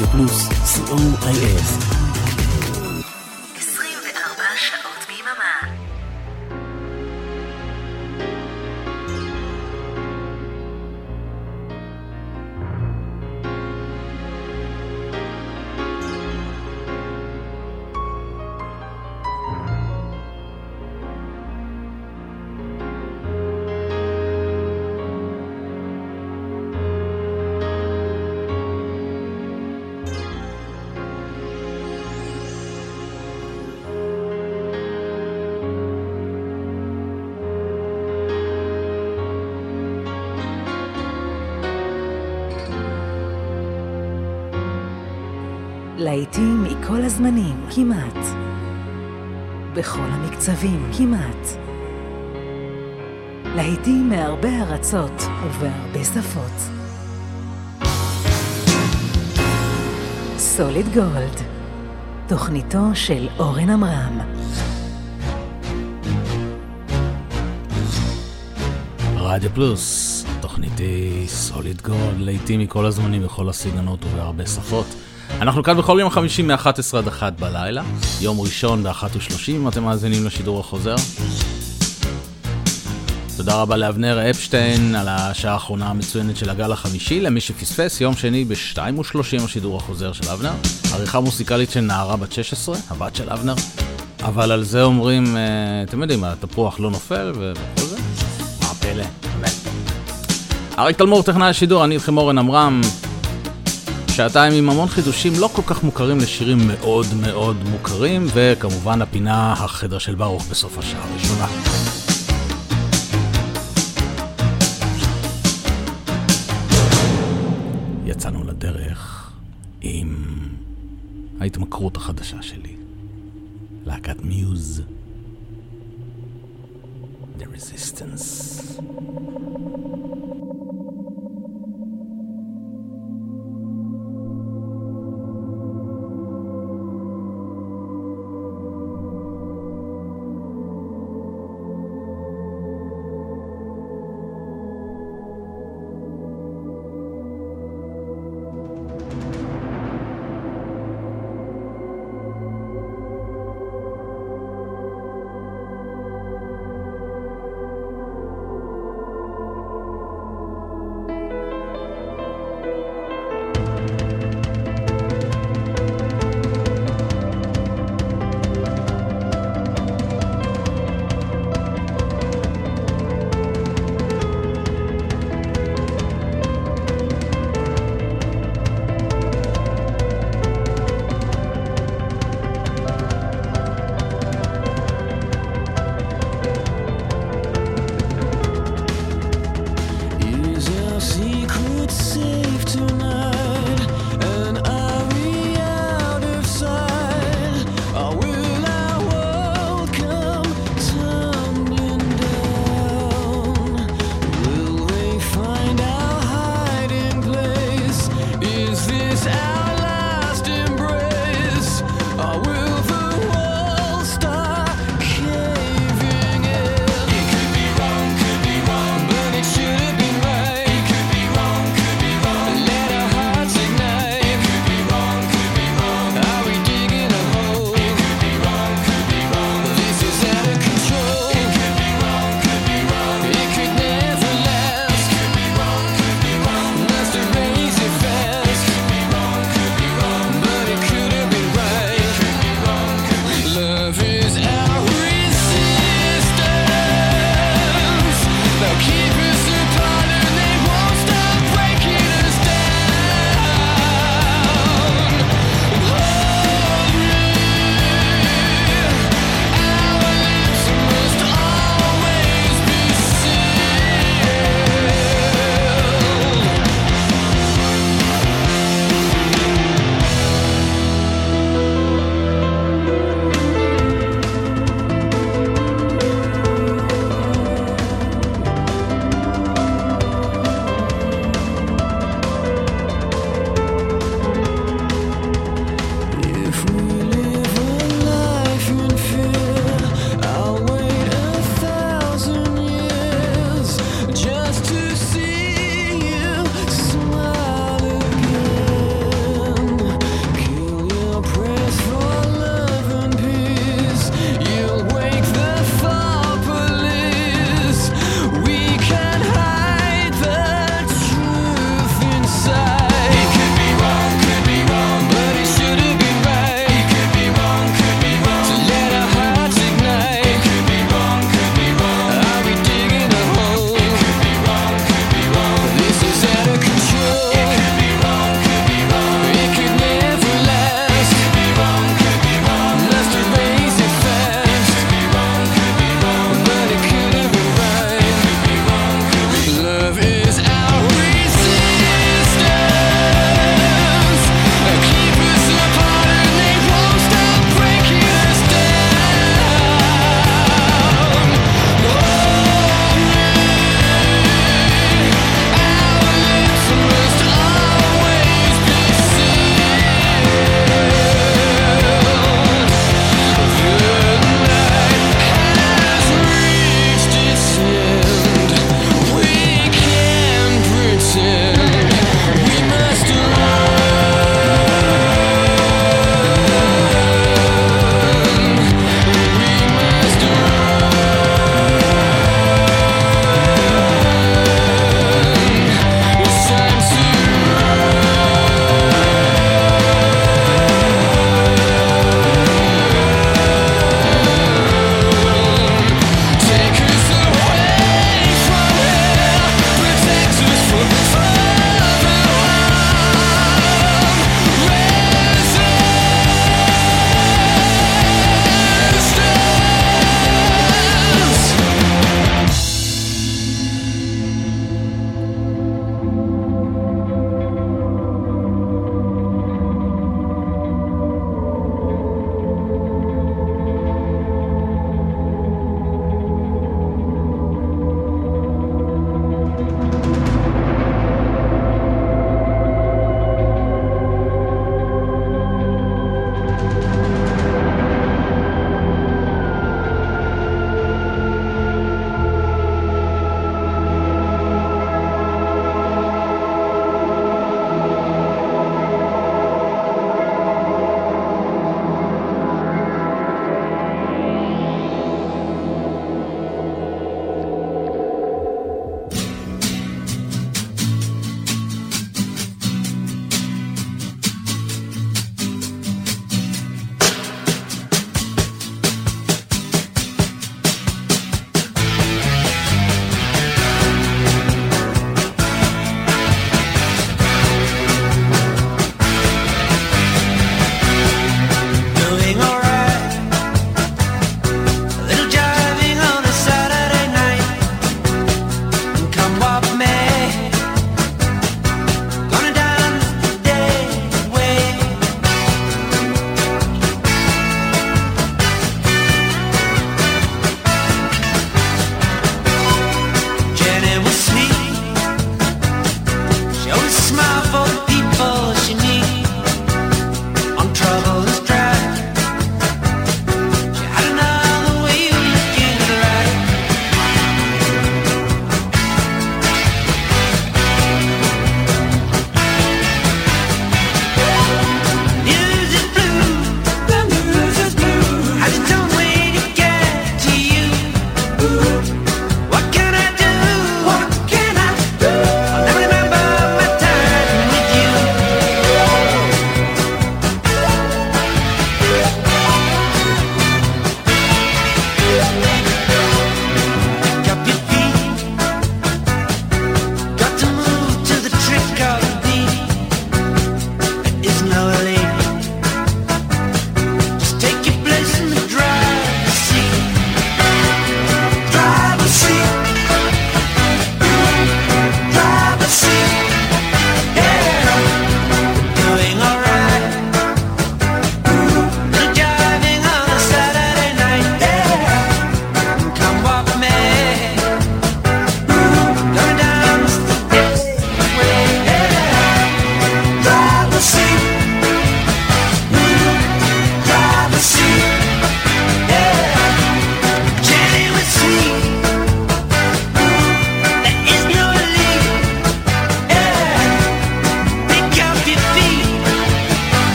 רדיו פלוס, סיום אייל. להיטים מכל הזמנים, כמעט. בכל המקצבים, כמעט. להיטים מהרבה ארצות ובהרבה שפות. סוליד גולד, תוכניתו של אורן עמרם. רדיו פלוס, תוכניתי סוליד גולד, להיטים מכל הזמנים, בכל הסגנונות ובהרבה שפות. אנחנו כאן בכל יום חמישי מ-11 עד 1 בלילה, יום ראשון ב-1.30 אם אתם מאזינים לשידור החוזר. תודה רבה לאבנר אפשטיין על השעה האחרונה המצוינת של הגל החמישי, למי שפספס, יום שני ב-2.30 השידור החוזר של אבנר, עריכה מוסיקלית של נערה בת 16, הבת של אבנר, אבל על זה אומרים, אה, אתם יודעים, התפוח לא נופל וכל זה, מה הפלא, באמת. אריק תלמור, טכנאי השידור, אני איתכם אורן עמרם. שעתיים עם המון חידושים לא כל כך מוכרים לשירים מאוד מאוד מוכרים, וכמובן הפינה החדר של ברוך בסוף השעה הראשונה. יצאנו לדרך עם ההתמכרות החדשה שלי, להקת מיוז, The Resistance.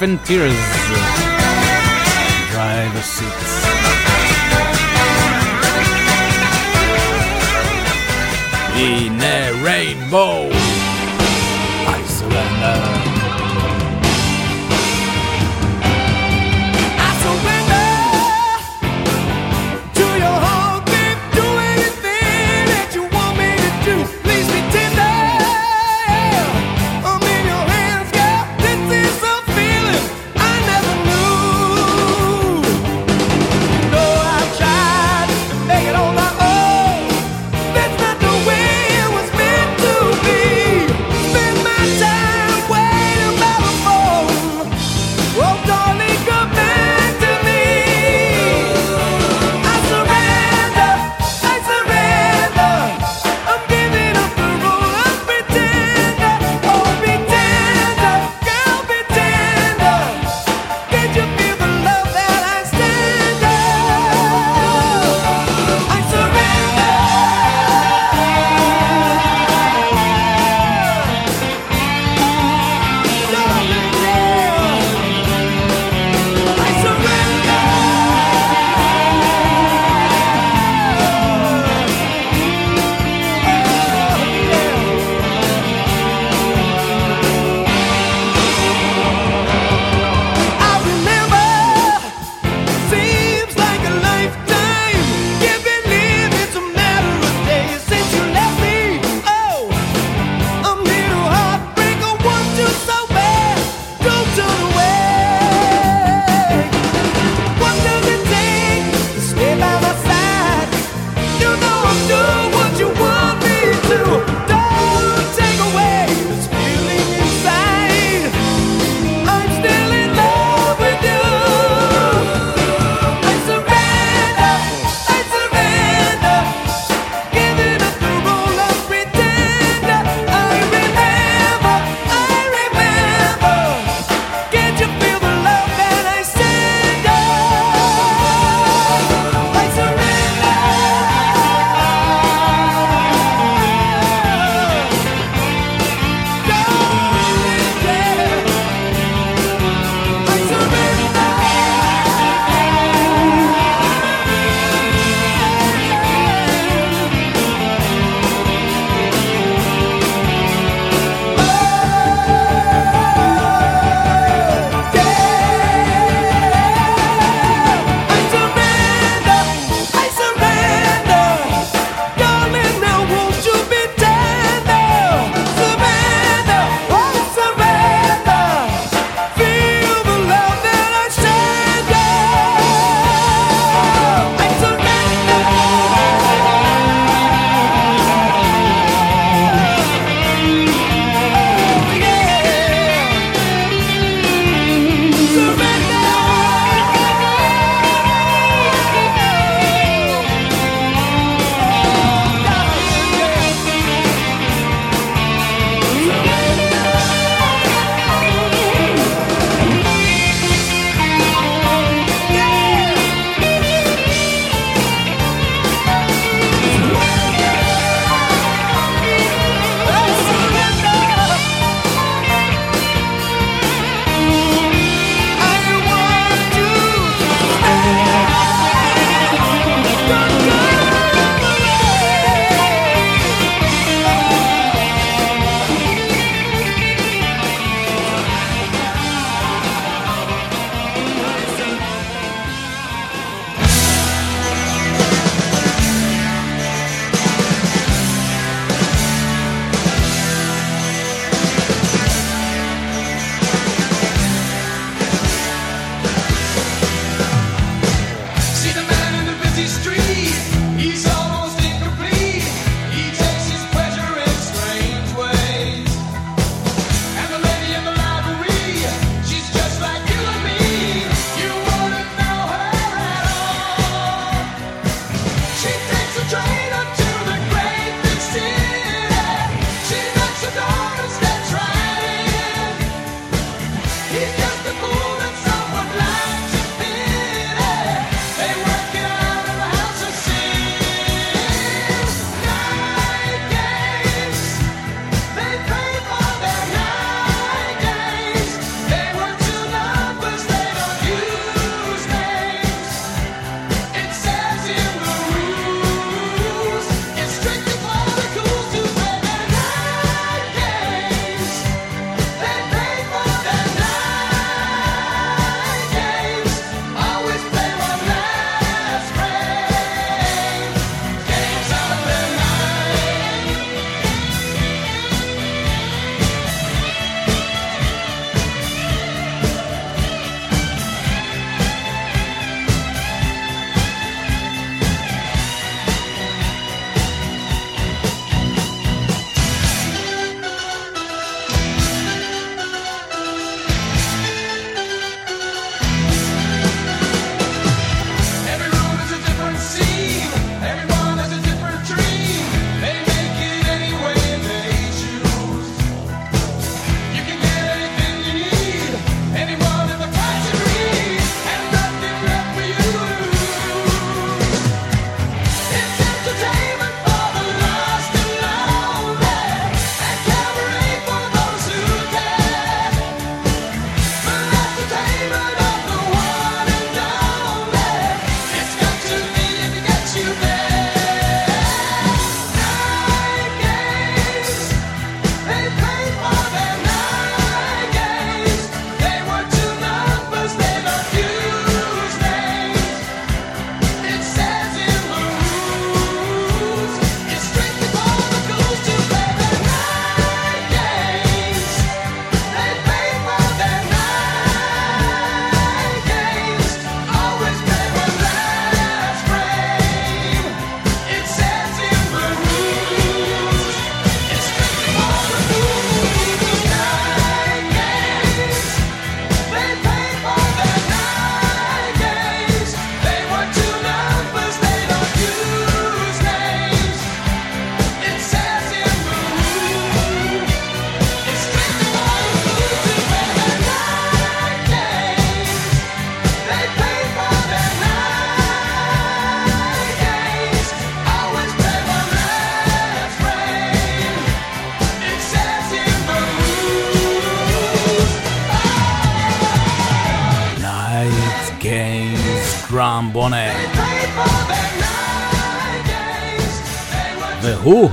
and Tears. driver seats. In a rainbow.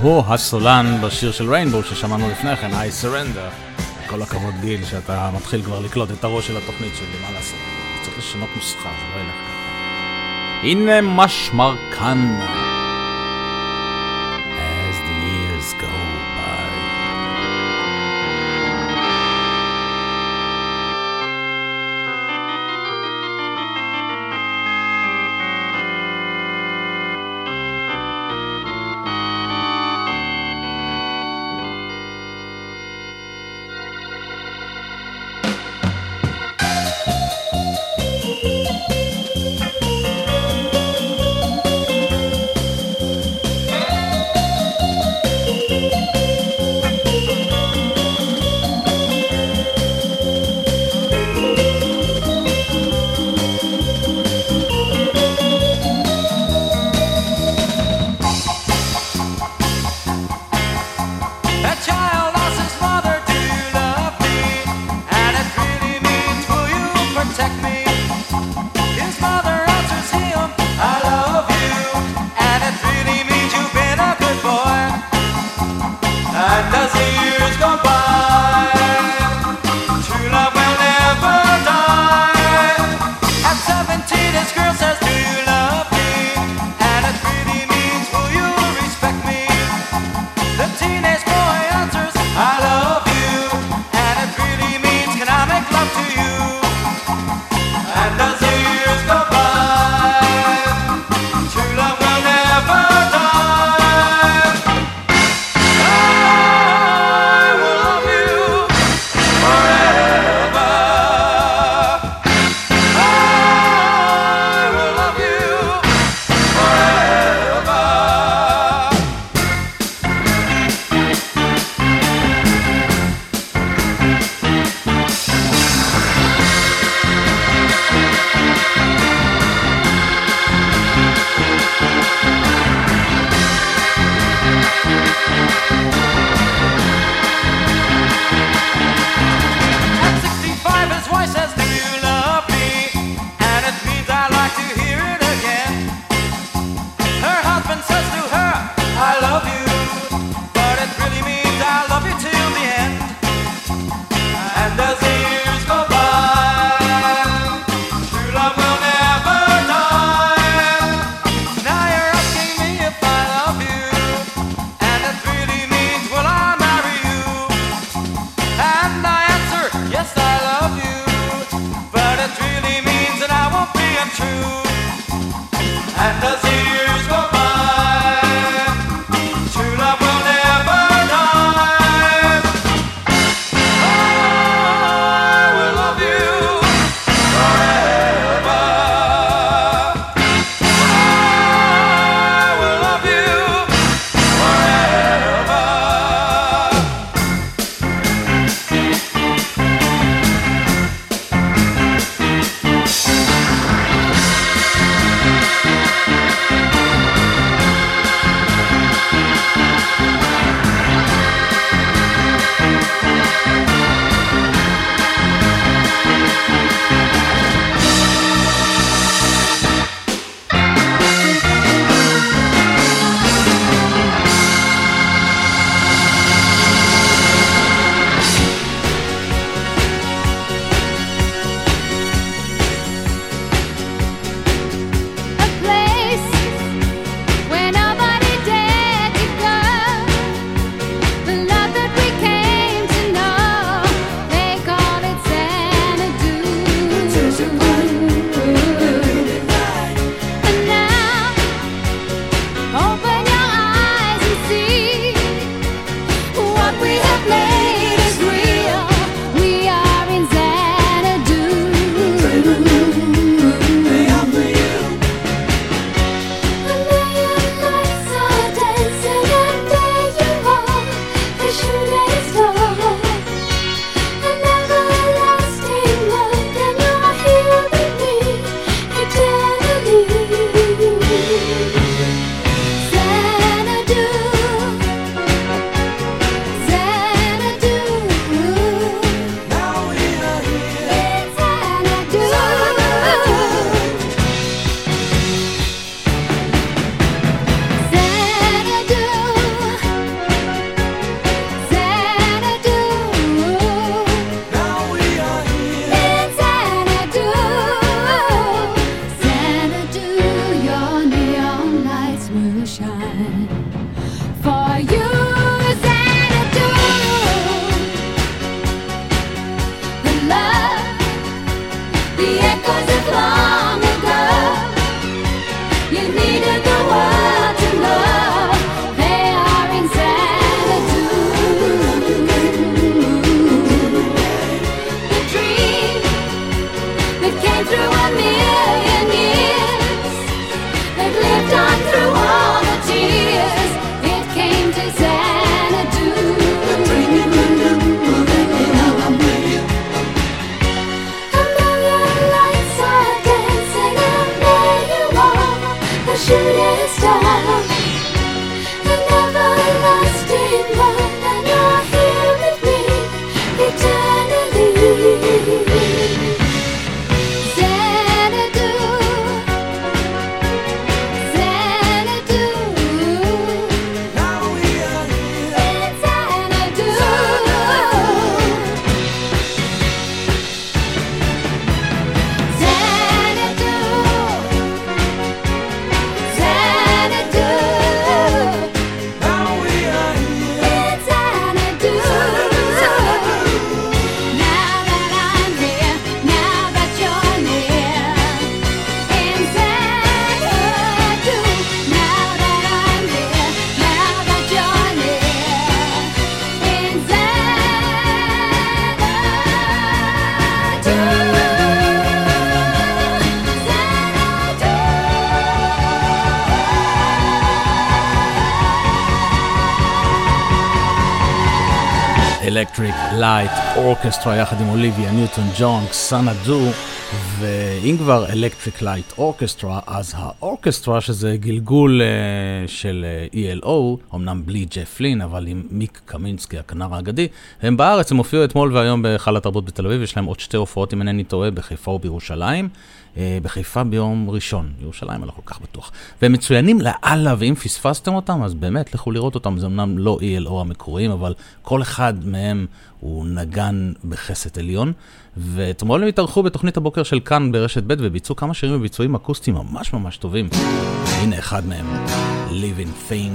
והוא-הוא הסולן בשיר של ריינבו ששמענו לפני כן, I surrender. כל הכבוד גיל, שאתה מתחיל כבר לקלוט את הראש של התוכנית שלי, מה לעשות? צריך לשנות נוסחה, זה לא ילך ככה. הנה משמרקן. אורקסטרה יחד עם אוליביה ניוטון ג'ון, סאנה דו, ואם כבר אלקטריק לייט אורקסטרה, אז האורקסטרה שזה גלגול uh, של uh, ELO, אמנם בלי ג'ף לין, אבל עם מיק קמינסקי, הכנר האגדי, הם בארץ, הם הופיעו אתמול והיום בהיכל התרבות בתל אביב, יש להם עוד שתי הופעות, אם אינני טועה, בחיפה ובירושלים. Uh, בחיפה ביום ראשון, ירושלים לא כל כך. והם מצוינים לאללה, ואם פספסתם אותם, אז באמת, לכו לראות אותם, זה אמנם לא ELO המקוריים, אבל כל אחד מהם הוא נגן בחסד עליון. ואתמול הם התארחו בתוכנית הבוקר של כאן ברשת ב' וביצעו כמה שירים בביצועים אקוסטיים ממש ממש טובים. הנה אחד מהם, Living Thing,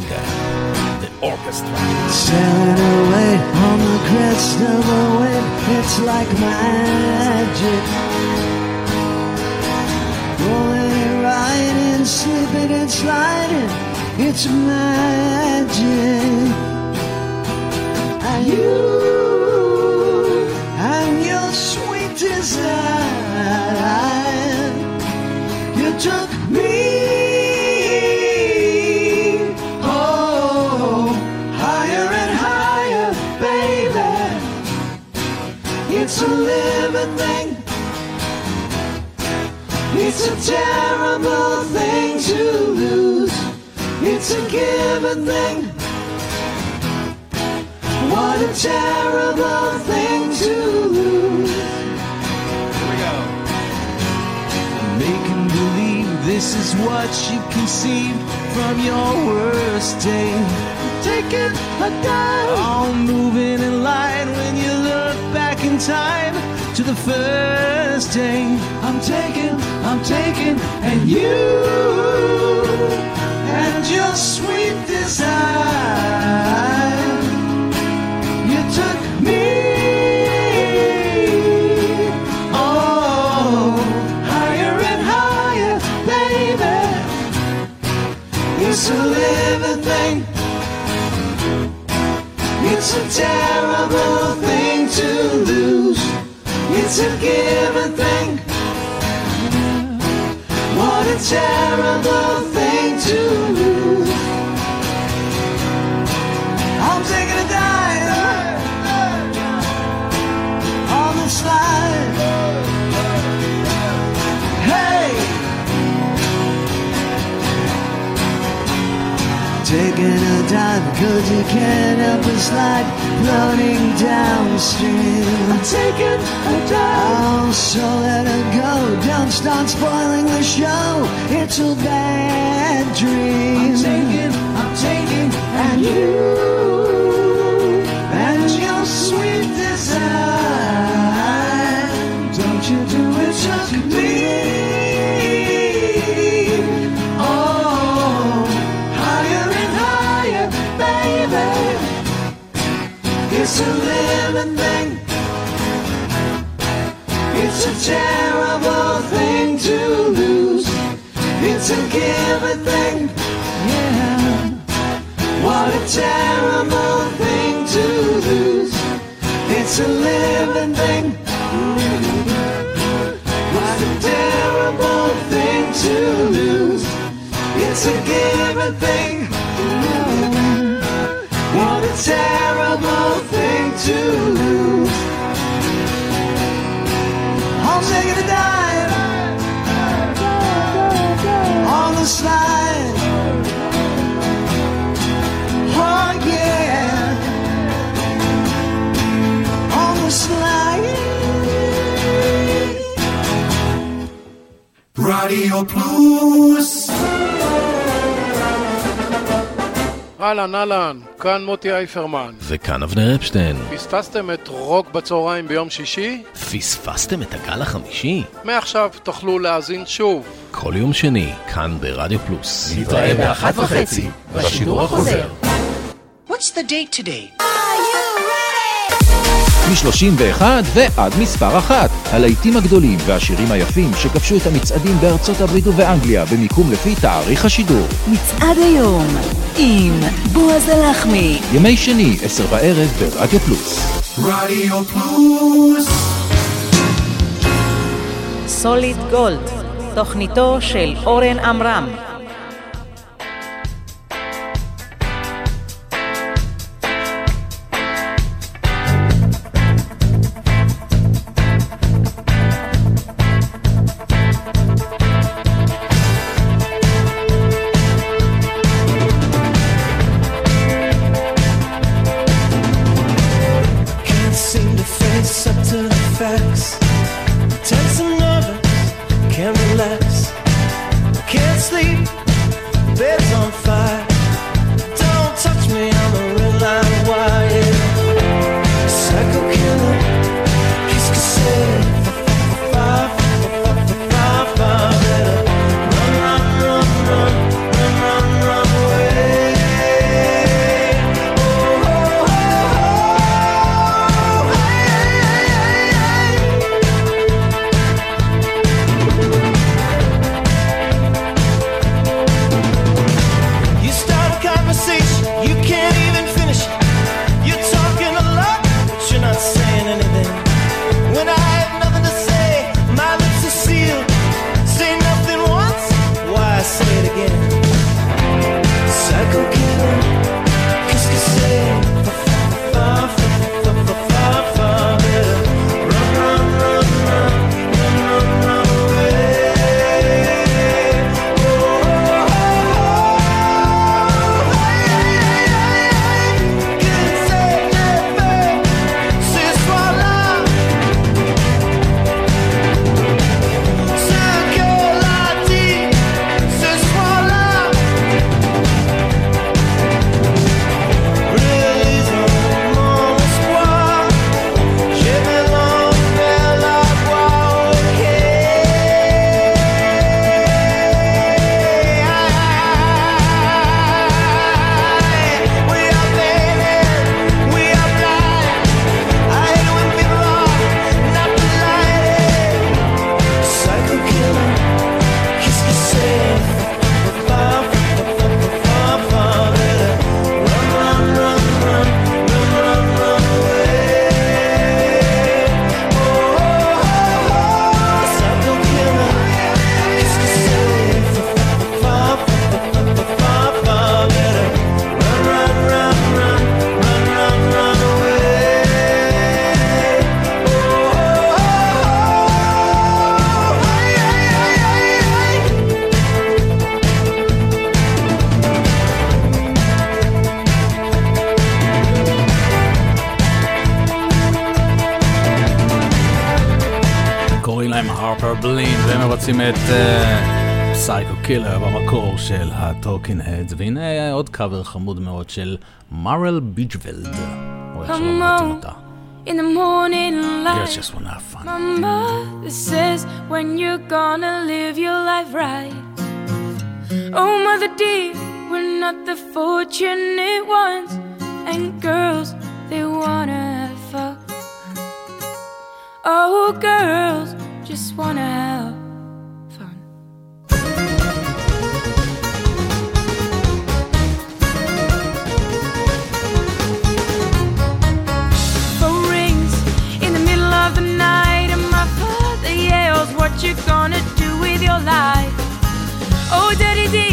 The Orchestra. Sailing away on the crest of a wave, it's like magic. Slipping and sliding, it's magic. And you and your sweetest end You took me higher and higher, baby. It's a living thing. It's a terrible thing to lose. It's a given thing. What a terrible thing to lose. Making believe this is what you conceived from your worst day. Taking a dive, all moving in light when you look back in time to the first day. I'm taking, I'm taking, and you and your sweet desire. You took me. Oh, higher and higher, baby. It's a living thing. It's a terrible. It's a given thing. What a terrible thing to lose. I'm taking a dive on the slide. Hey, taking a dive Cause you can't help but slide Floating downstream I'm taking a dive. Oh, so let her go. Don't start spoiling the show. It's a bad dream. I'm taking, I'm taking And you. And your sweet desire. Don't you do it just me It's a living thing. It's a terrible thing to lose. It's a given thing. Yeah. What a terrible thing to lose. It's a living thing. What a terrible thing to lose. It's a given thing. What a terrible to lose. Take it a dive on the slide. Oh yeah, on the slide. Radio Plus. אהלן, אהלן, כאן מוטי אייפרמן. וכאן אבנר אפשטיין. פספסתם את רוק בצהריים ביום שישי? פספסתם את הגל החמישי? מעכשיו תוכלו להאזין שוב. כל יום שני, כאן ברדיו פלוס. נתראה באחת וחצי, בשידור החוזר. What's the date today? מ-31 ועד מספר אחת. הלהיטים הגדולים והשירים היפים שכבשו את המצעדים בארצות הברית ובאנגליה במיקום לפי תאריך השידור. מצעד היום עם בועז הלחמי. ימי שני, עשר בערב ברדיו פלוס. רדיו פלוס. סוליד גולד, תוכניתו של אורן עמרם. מבצעים את פסייקו קילר במקור של הטוקינג הדס, והנה עוד קאבר חמוד מאוד של מרל ביג'וולד. או איך שלא מבטאים אותה. In the morning Girls light, just wanna life. Oh, Daddy D,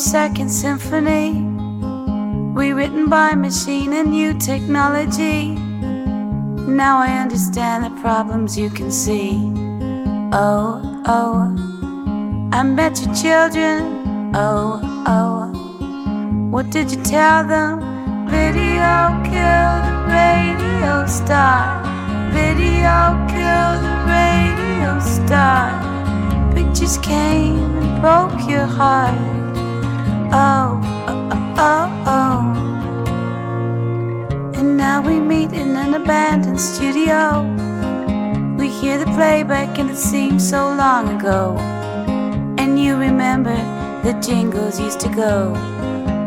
second symphony. Rewritten by machine and new technology. Now I understand the problems you can see. Oh, oh. I met your children. Oh, oh. What did you tell them? Video killed the radio star. Video killed the radio star. Pictures came and broke your heart. Oh, oh. And now we meet in an abandoned studio. We hear the playback and it seems so long ago. And you remember the jingles used to go.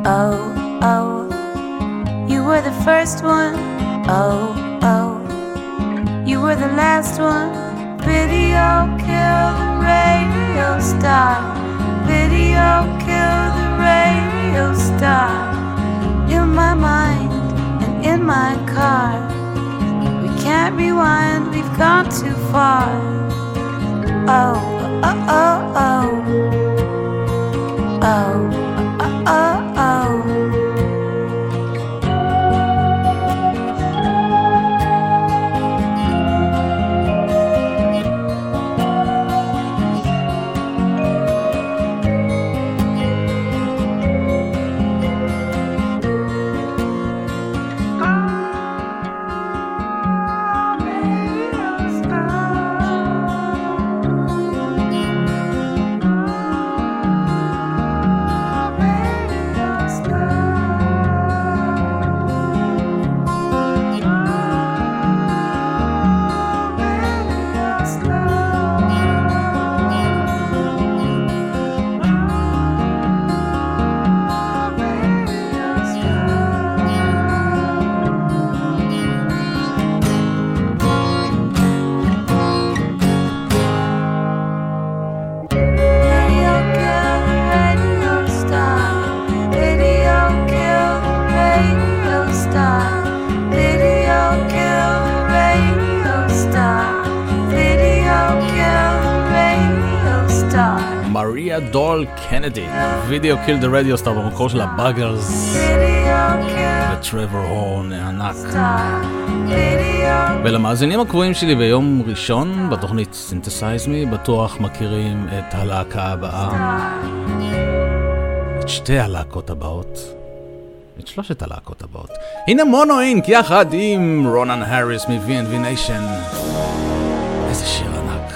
Oh, oh, you were the first one. Oh, oh, you were the last one. Video killed the radio star. Video killed the radio star. In my mind and in my car. We can't rewind, we've gone too far. Oh, oh, oh. Oh, oh, וידאו קיל דה רדיו סטאר במקור של הבאגרס וטרוור הורן הענק. ולמאזינים הקבועים שלי ביום ראשון בתוכנית סינתסייז מי בטוח מכירים את הלהקה הבאה, את שתי הלהקות הבאות, את שלושת הלהקות הבאות. הנה מונו אינק יחד עם רונן האריס מ-V&V Nation. איזה שיר ענק.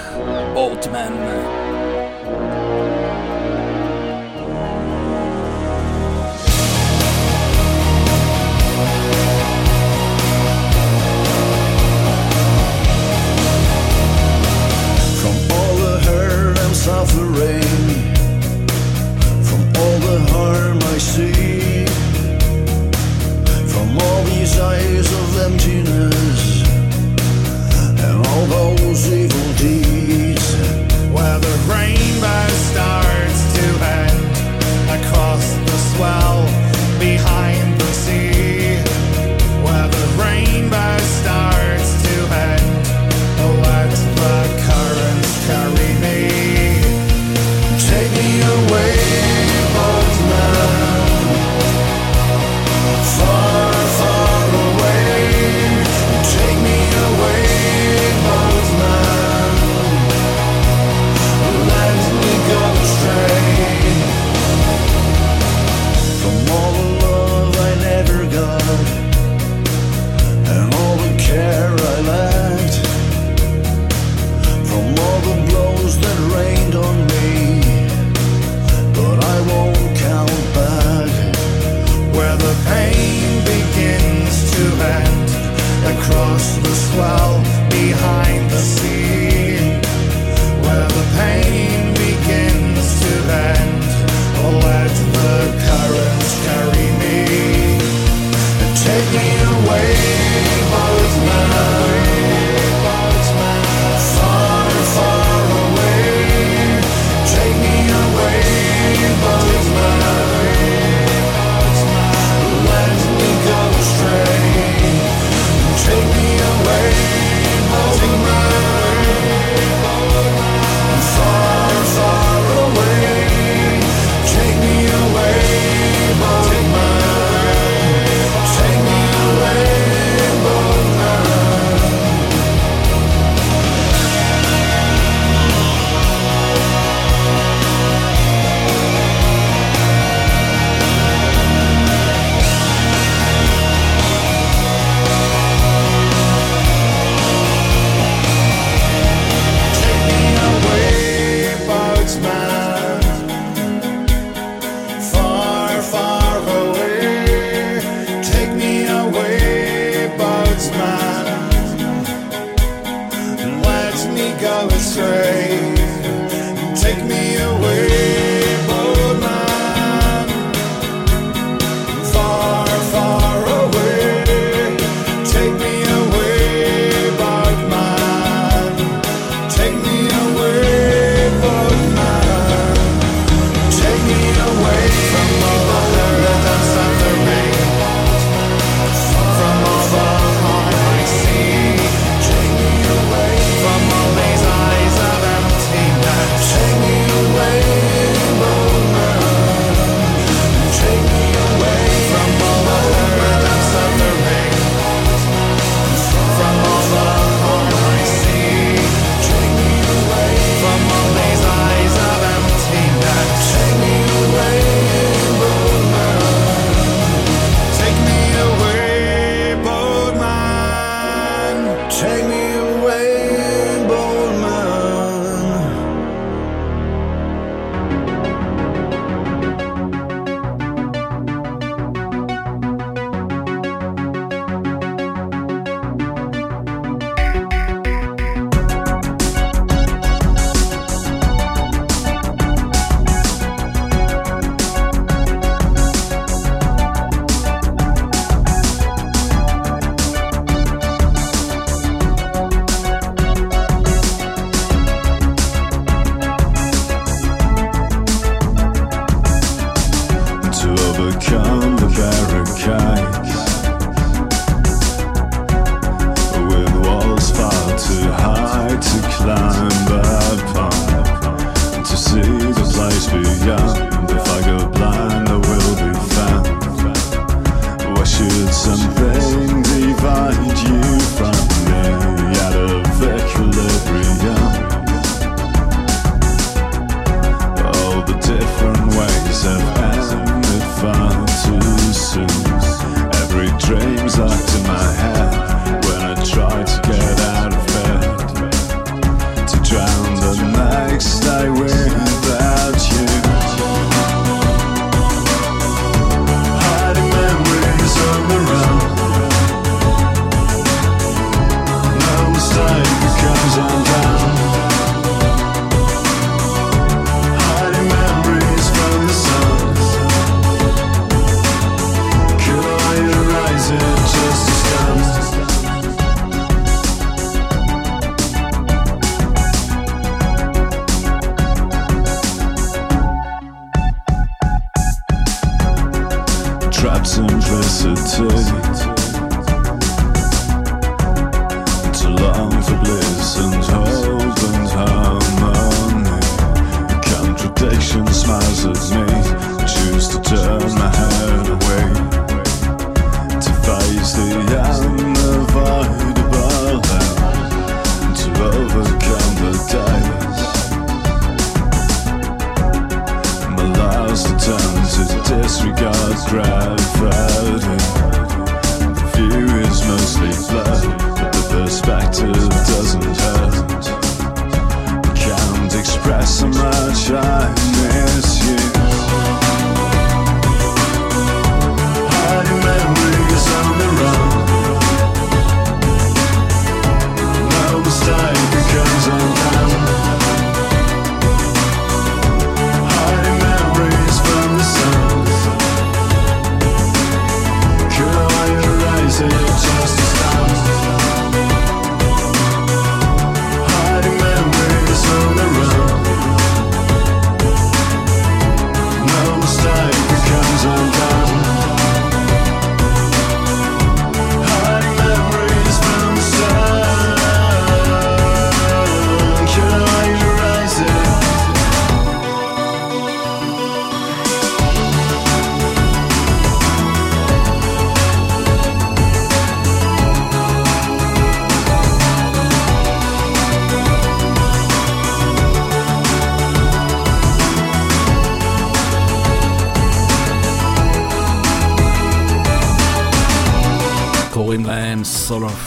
I would say.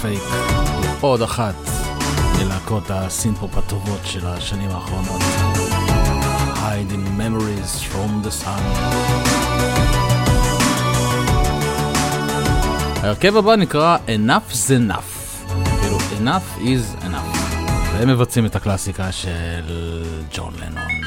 פייק. עוד אחת מלהקות הסינפופ הטובות של השנים האחרונות. Hiding Memories from the Sun. ההרכב הבא נקרא Enough is Enough. כאילו, Enough is Enough. והם מבצעים את הקלאסיקה של ג'ון לנון,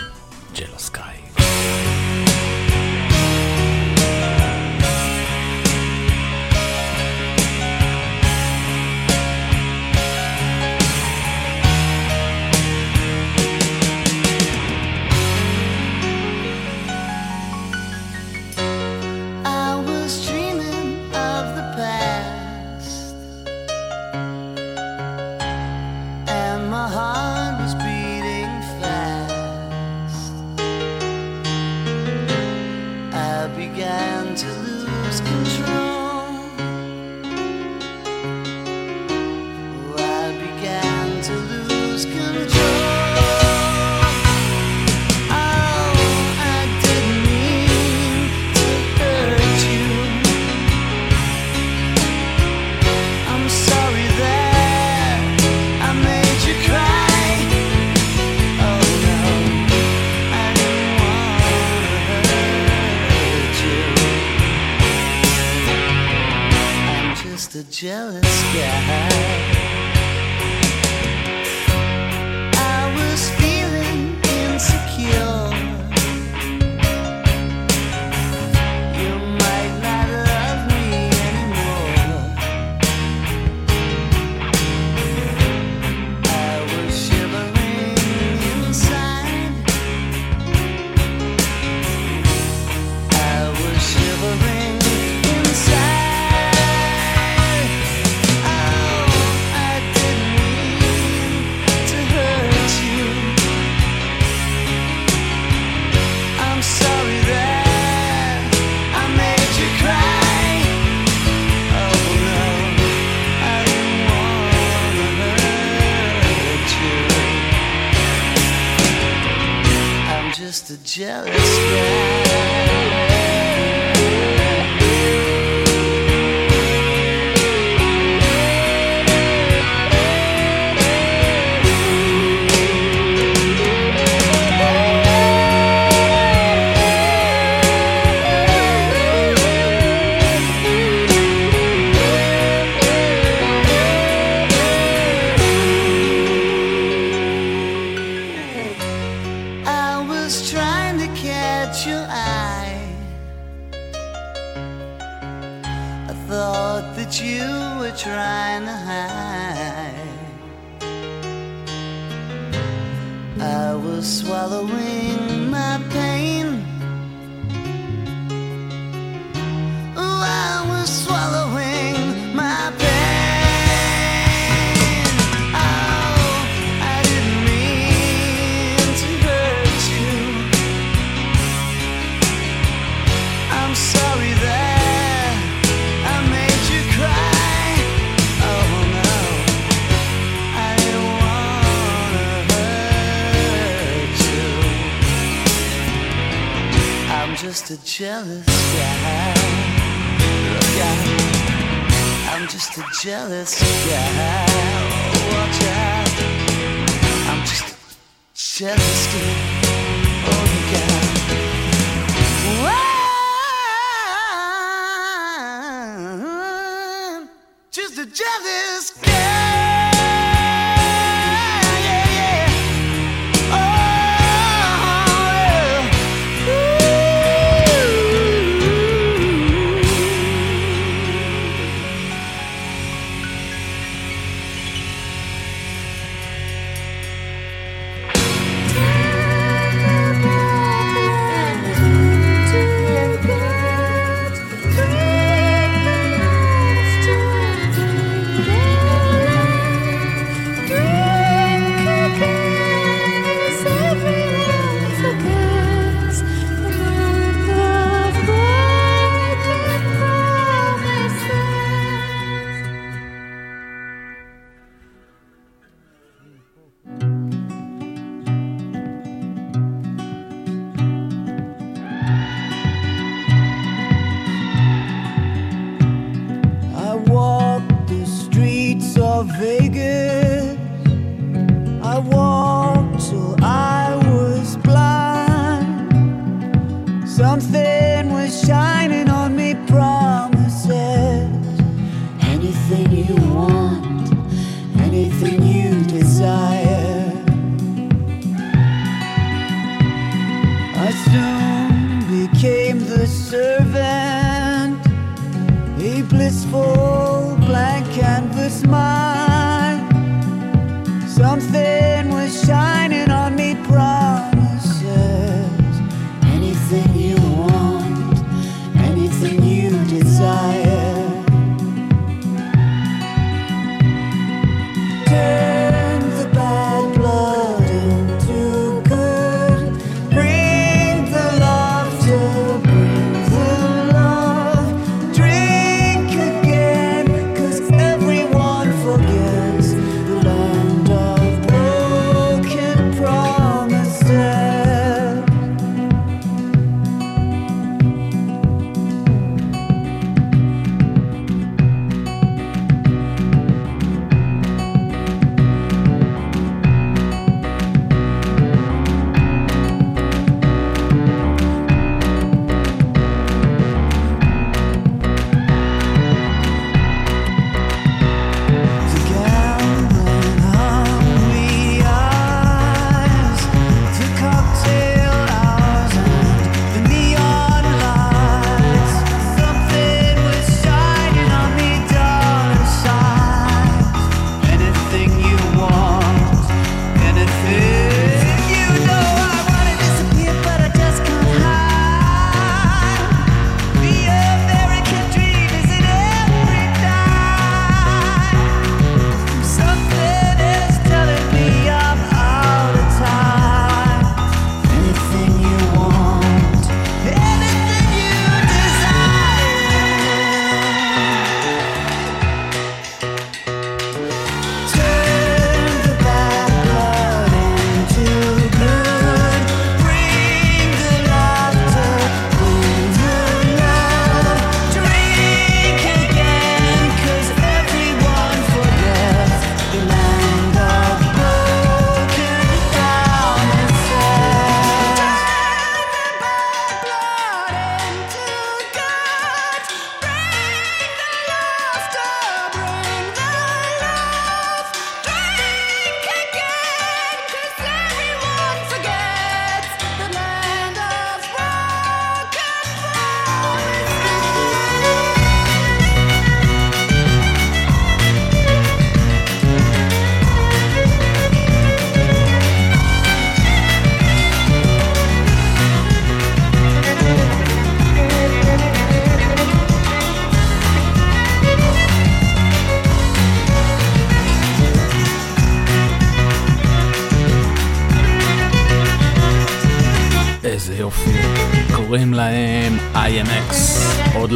I was swallowing my pain. a jealous guy. Look out. I'm just a jealous guy. Watch out. I'm just a jealous guy. Oh, look out. Well, just a jealous.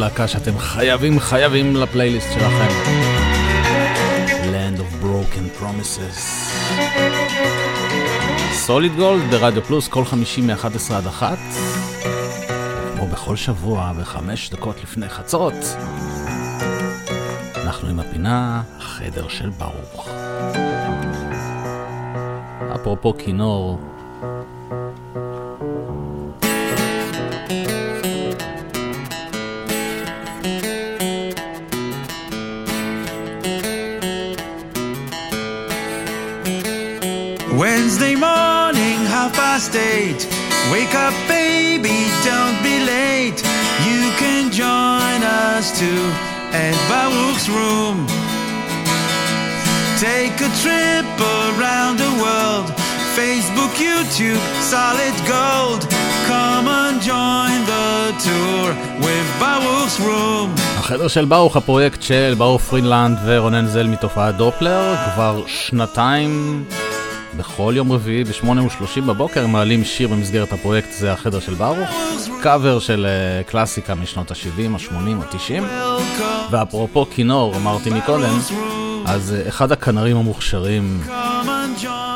להקה שאתם חייבים חייבים לפלייליסט שלכם. Land of Broken Promises. סוליד גולד ברדיו פלוס כל חמישי מ-11 עד 1. כמו בכל שבוע בחמש דקות לפני חצות. אנחנו עם הפינה החדר של ברוך. אפרופו כינור, Wake up, baby, don't be late. You can join us too at Baruch's room. Take a trip around the world. Facebook, YouTube, solid gold. Come and join the tour with Baruch's room. החדר של ברוך, הפרויקט של ברוך פרינלנד ורונן זל מתופעת דופלר, כבר שנתיים בכל יום רביעי ב-8:30 בבוקר מעלים שיר במסגרת הפרויקט זה החדר של ברוך, קאבר של uh, קלאסיקה משנות ה-70, ה-80, ה-90. ואפרופו כינור, אמרתי מקודם, אז uh, אחד הכנרים המוכשרים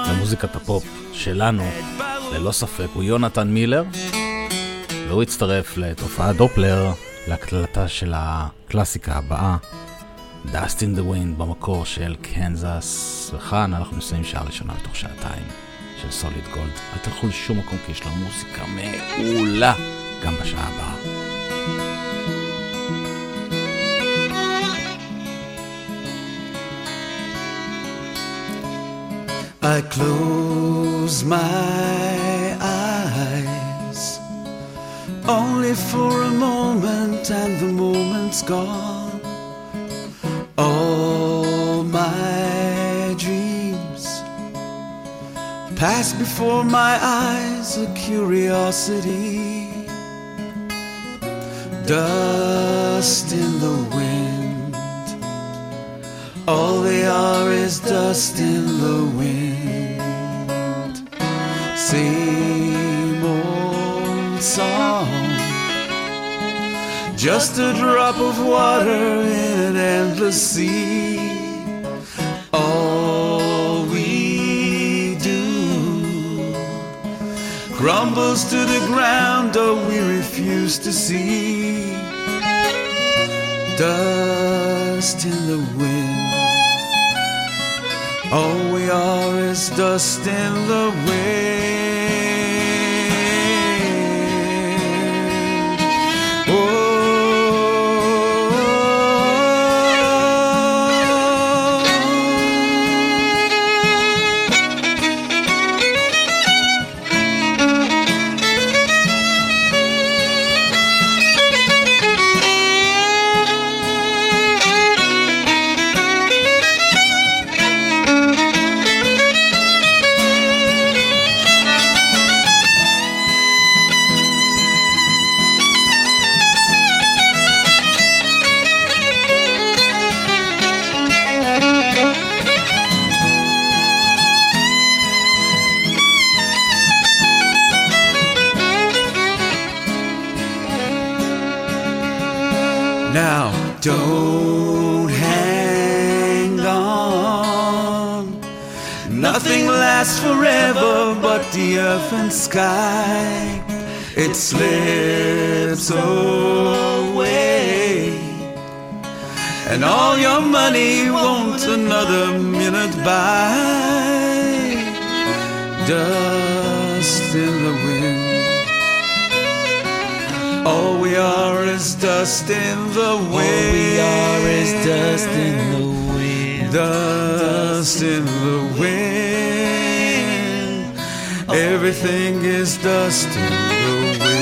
למוזיקת הפופ שלנו, ללא ספק, הוא יונתן מילר, והוא הצטרף לתופעת דופלר להקלטה של הקלאסיקה הבאה, Dust in the Wind במקור של קנזס, וכאן אנחנו מסיימים שעה ראשונה בתוך שעתיים של סוליד גולד. אל תלכו לשום מקום כי יש לנו מוסיקה מעולה גם בשעה הבאה. I close my eyes only for a moment, and the moment's gone. Pass before my eyes, a curiosity, dust in the wind. All they are is dust in the wind. Same old song, just a drop of water in an endless sea. Crumbles to the ground, oh, we refuse to see. Dust in the wind. All we are is dust in the wind. Sky. It slips away. And all your money won't another minute buy. Dust in the wind. All we are is dust in the wind. All we are is dust in the wind. Dust in the wind. Everything is dust in the wind.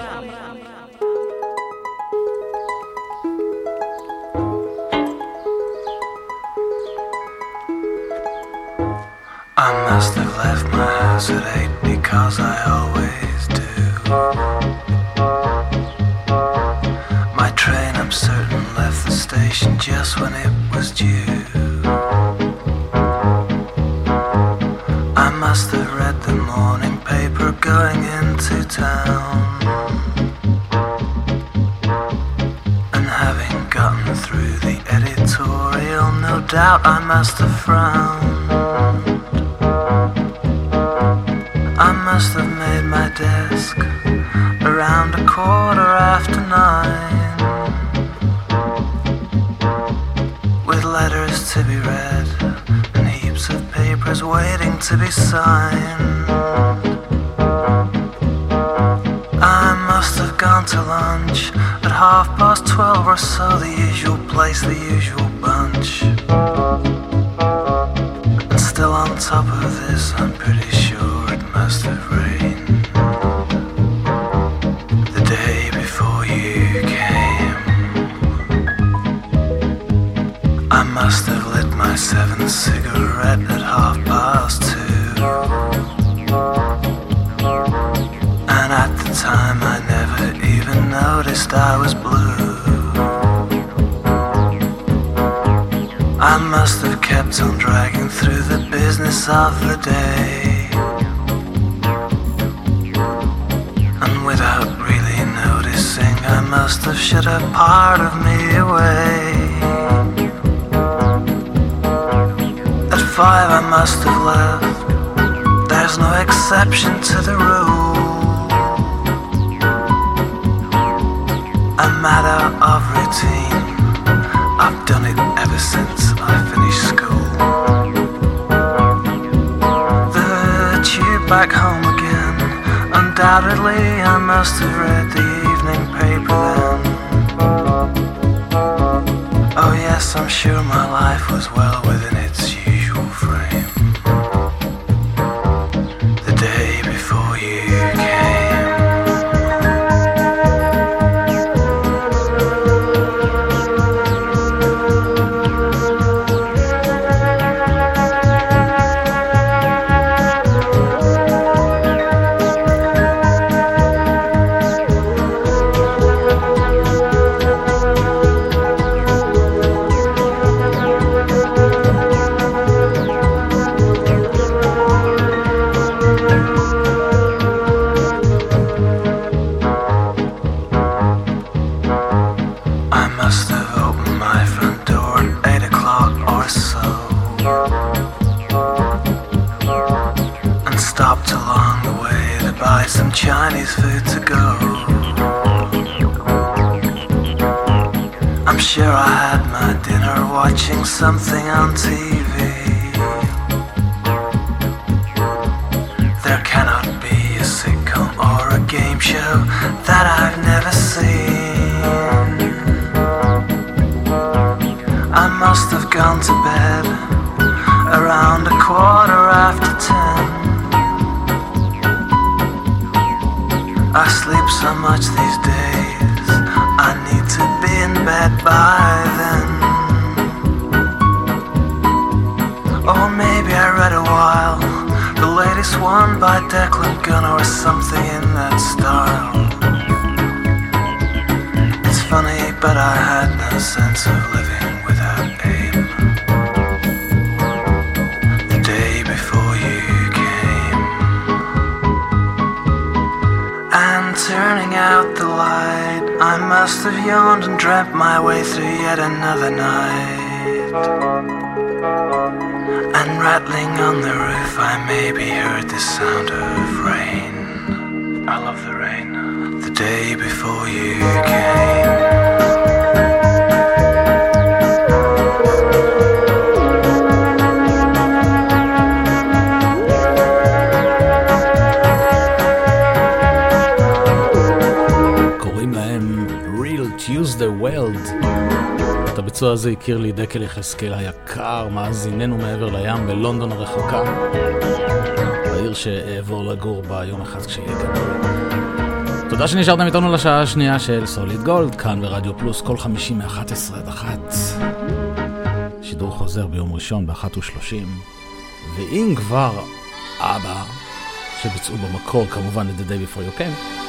Still on top of this, I'm pretty sure it must have rained the day before you came. I must have lit my seventh cigarette at half past two. And at the time I never even noticed I was blue. Must have kept on dragging through the business of the day. And without really noticing, I must have shut a part of me away. At five, I must have left. There's no exception to the rule. A matter of routine. I've done it ever since I finished school. The tube back home again. Undoubtedly, I must have read the evening paper then. Oh, yes, I'm sure my life was well within its הזה הכיר לי דקל יחזקאל היקר, מאזיננו מעבר לים בלונדון הרחוקה. בעיר שאעבור לגור בה יום אחד כשיהיה גדול. תודה שנשארתם איתנו לשעה השנייה של סוליד גולד, כאן ברדיו פלוס, כל חמישי מ-11 עד 1. שידור חוזר ביום ראשון ב-1.30. ואם כבר אבא, שביצעו במקור כמובן את The Day Before You Came,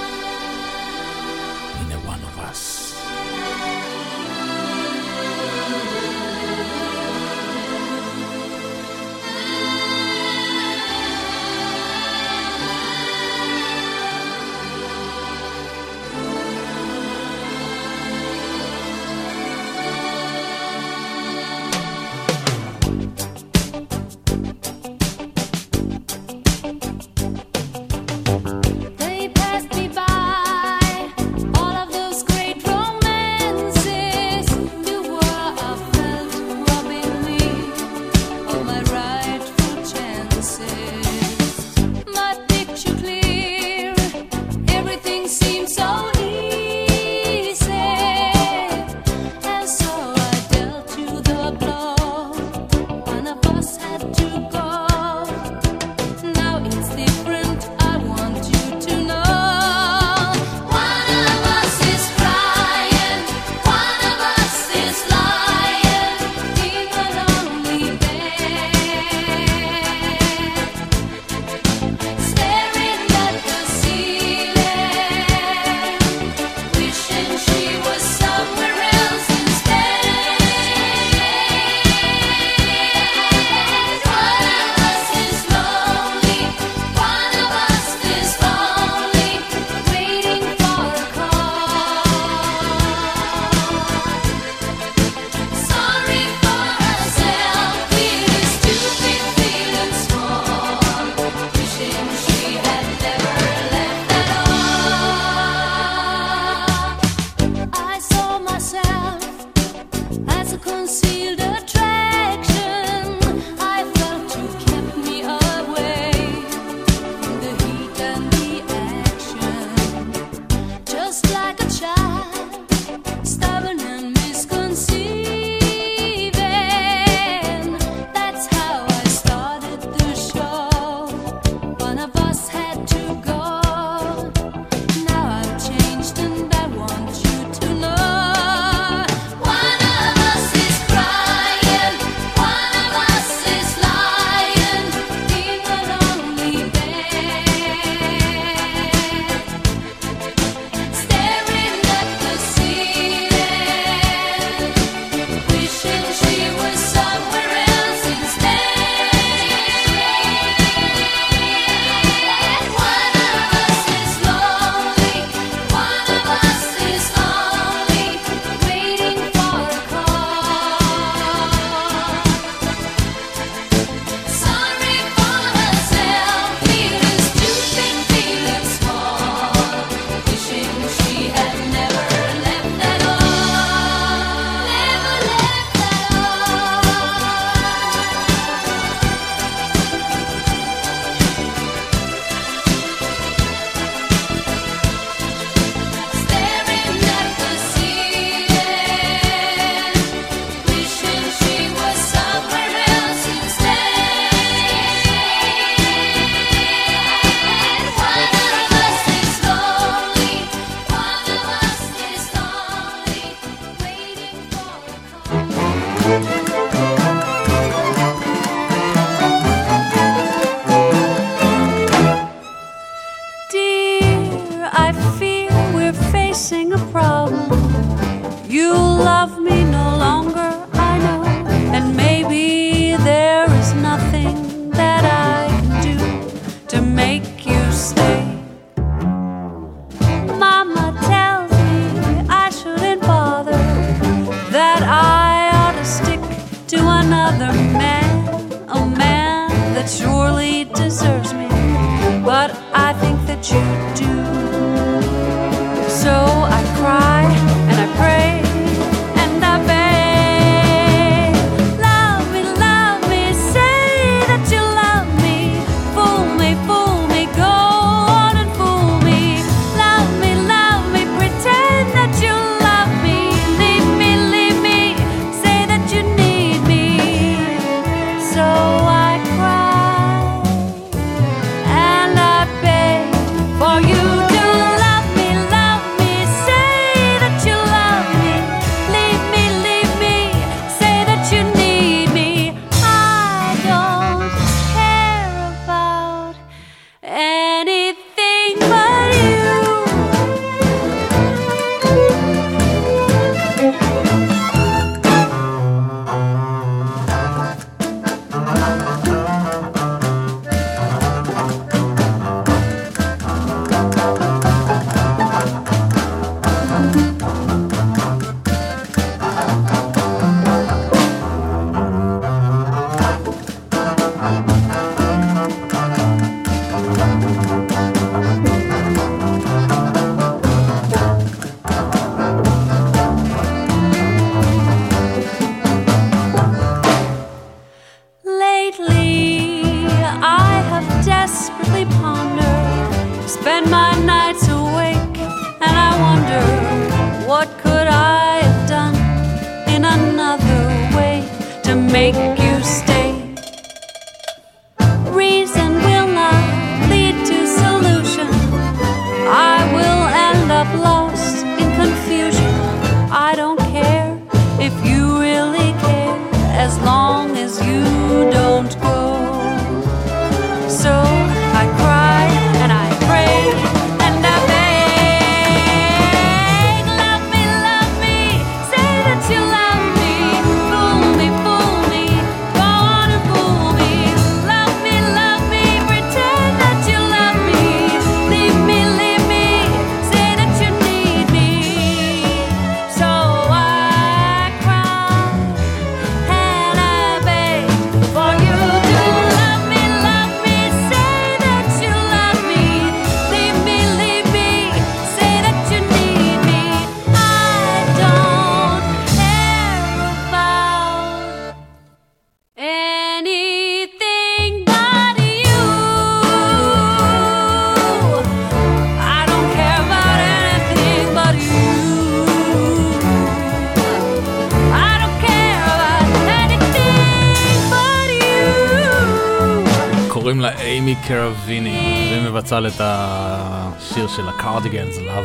פסל את השיר של הקארדיגנס על אב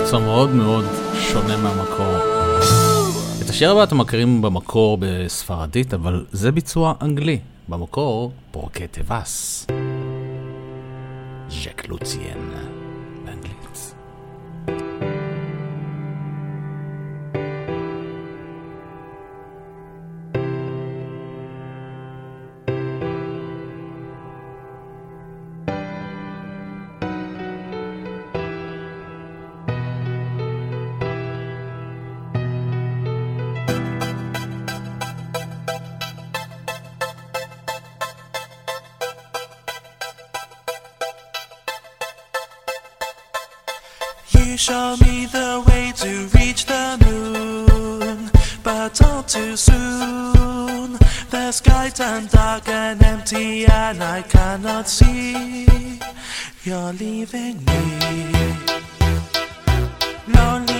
מבצע מאוד מאוד שונה מהמקור. את השיר הבא אתם מכירים במקור בספרדית, אבל זה ביצוע אנגלי. במקור פורקי טבס. show me the way to reach the moon, but all too soon. The sky turned dark and empty, and I cannot see you're leaving me. Lonely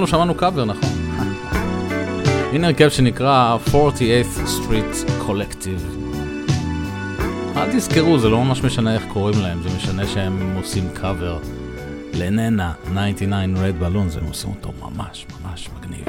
לא שמענו קאבר, נכון? הנה הרכב שנקרא 48th Street Collective. אל תזכרו, זה לא ממש משנה איך קוראים להם, זה משנה שהם עושים קאבר לננה 99 Red Balloons, הם עושים אותו ממש ממש מגניב.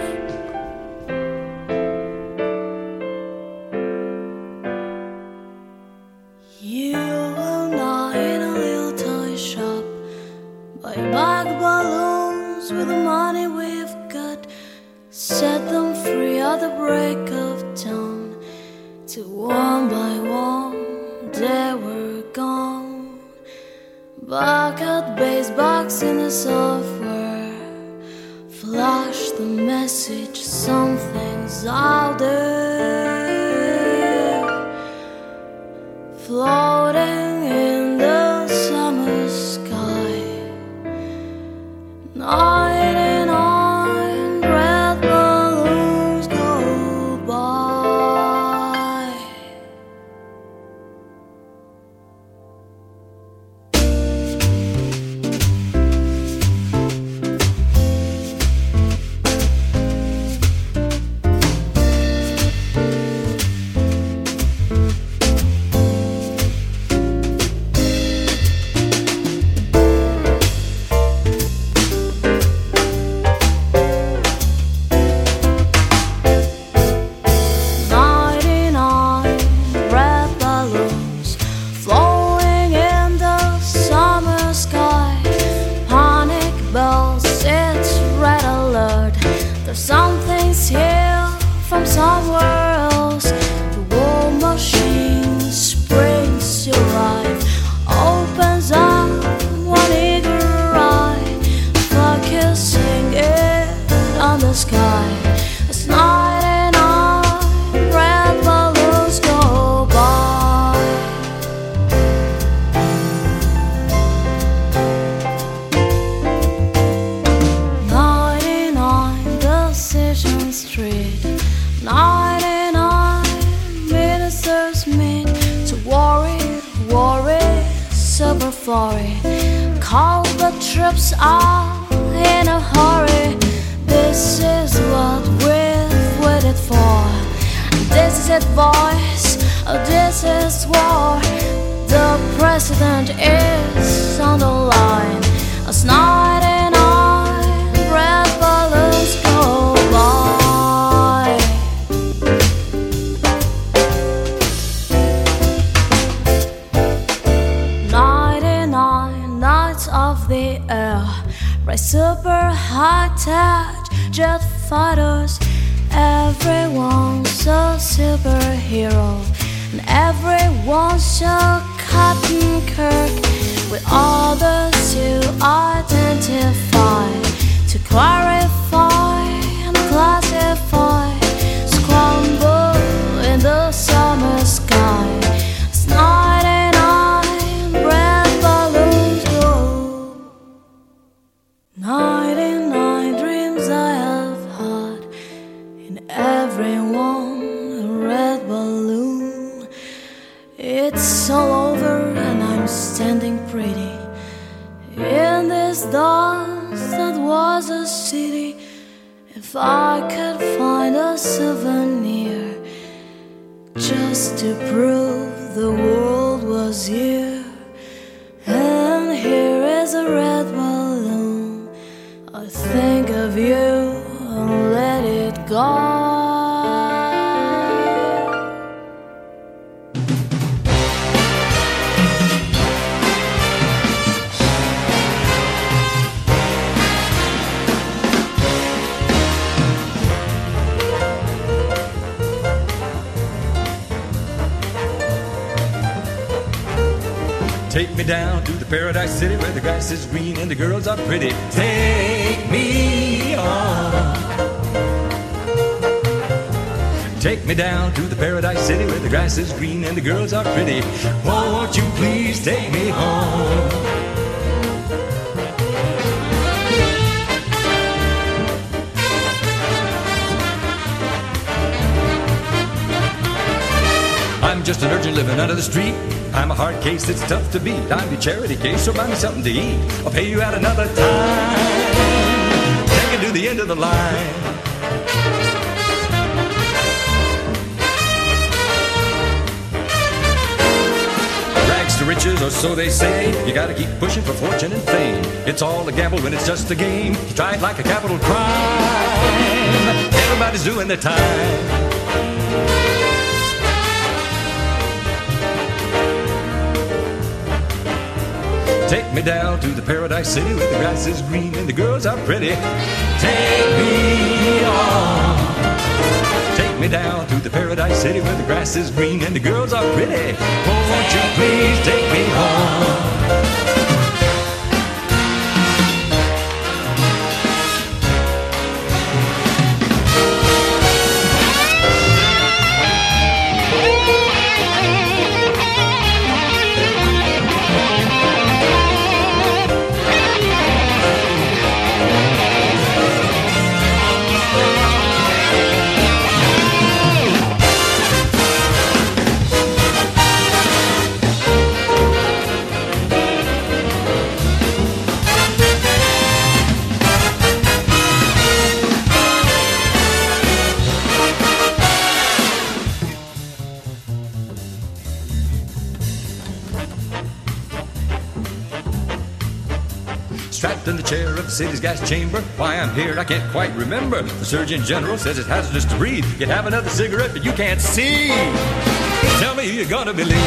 Take me down to the paradise city where the grass is green and the girls are pretty. Take me on. Take me down to the paradise city where the grass is green and the girls are pretty. Won't you please take me home? I'm just an urgent living under the street. I'm a hard case that's tough to beat. I'm your charity case, so buy me something to eat. I'll pay you at another time. Take it to the end of the line. Or so they say. You gotta keep pushing for fortune and fame. It's all a gamble when it's just a game. You try it like a capital crime. Everybody's doing their time. Take me down to the paradise city where the grass is green and the girls are pretty. Take me on. Me down to the paradise city where the grass is green and the girls are pretty. Won't you please take me home? City's gas chamber. Why I'm here, I can't quite remember. The Surgeon General says it's hazardous to breathe. You'd have another cigarette, but you can't see. Tell me who you're gonna believe.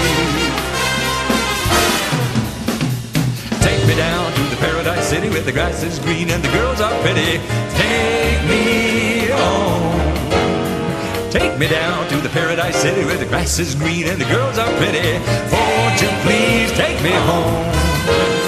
Take me down to the paradise city where the grass is green and the girls are pretty. Take me on. Take me down to the paradise city where the grass is green and the girls are pretty. Won't you please take me home?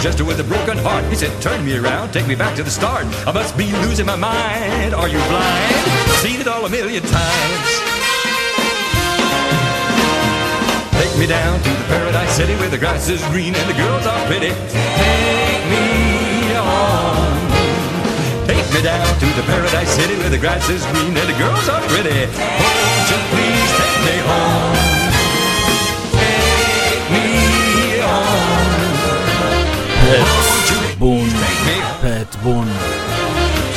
Jester with a broken heart. He said, Turn me around, take me back to the start. I must be losing my mind. Are you blind? Seen it all a million times. Take me down to the paradise city where the grass is green and the girls are pretty. Take me on. Take me down to the paradise city where the grass is green and the girls are pretty. Won't you please take me home? בון, פט בון.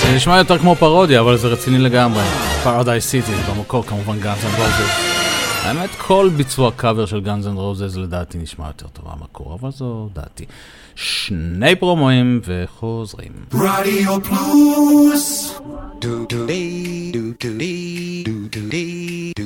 זה נשמע יותר כמו פרודיה, אבל זה רציני לגמרי. פרדייס סיטי, במקור כמובן גאנז אנד רוזז. האמת, כל ביצוע קאבר של גאנז אנד רוזז לדעתי נשמע יותר טוב מהמקור, אבל זו דעתי. שני פרומואים וחוזרים. רדיו פלוס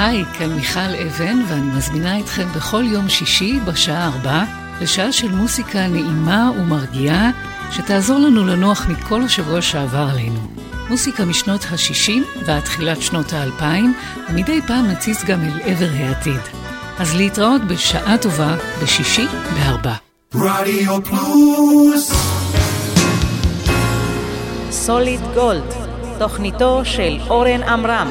היי, כאן מיכל אבן, ואני מזמינה אתכם בכל יום שישי בשעה ארבע לשעה של מוסיקה נעימה ומרגיעה, שתעזור לנו לנוח מכל השבוע שעבר עלינו. מוסיקה משנות ה-60 ועד תחילת שנות ה-2000, ומדי פעם נציץ גם אל עבר העתיד. אז להתראות בשעה טובה בשישי בארבע. רדיו פלוס סוליד גולד, תוכניתו של אורן עמרם.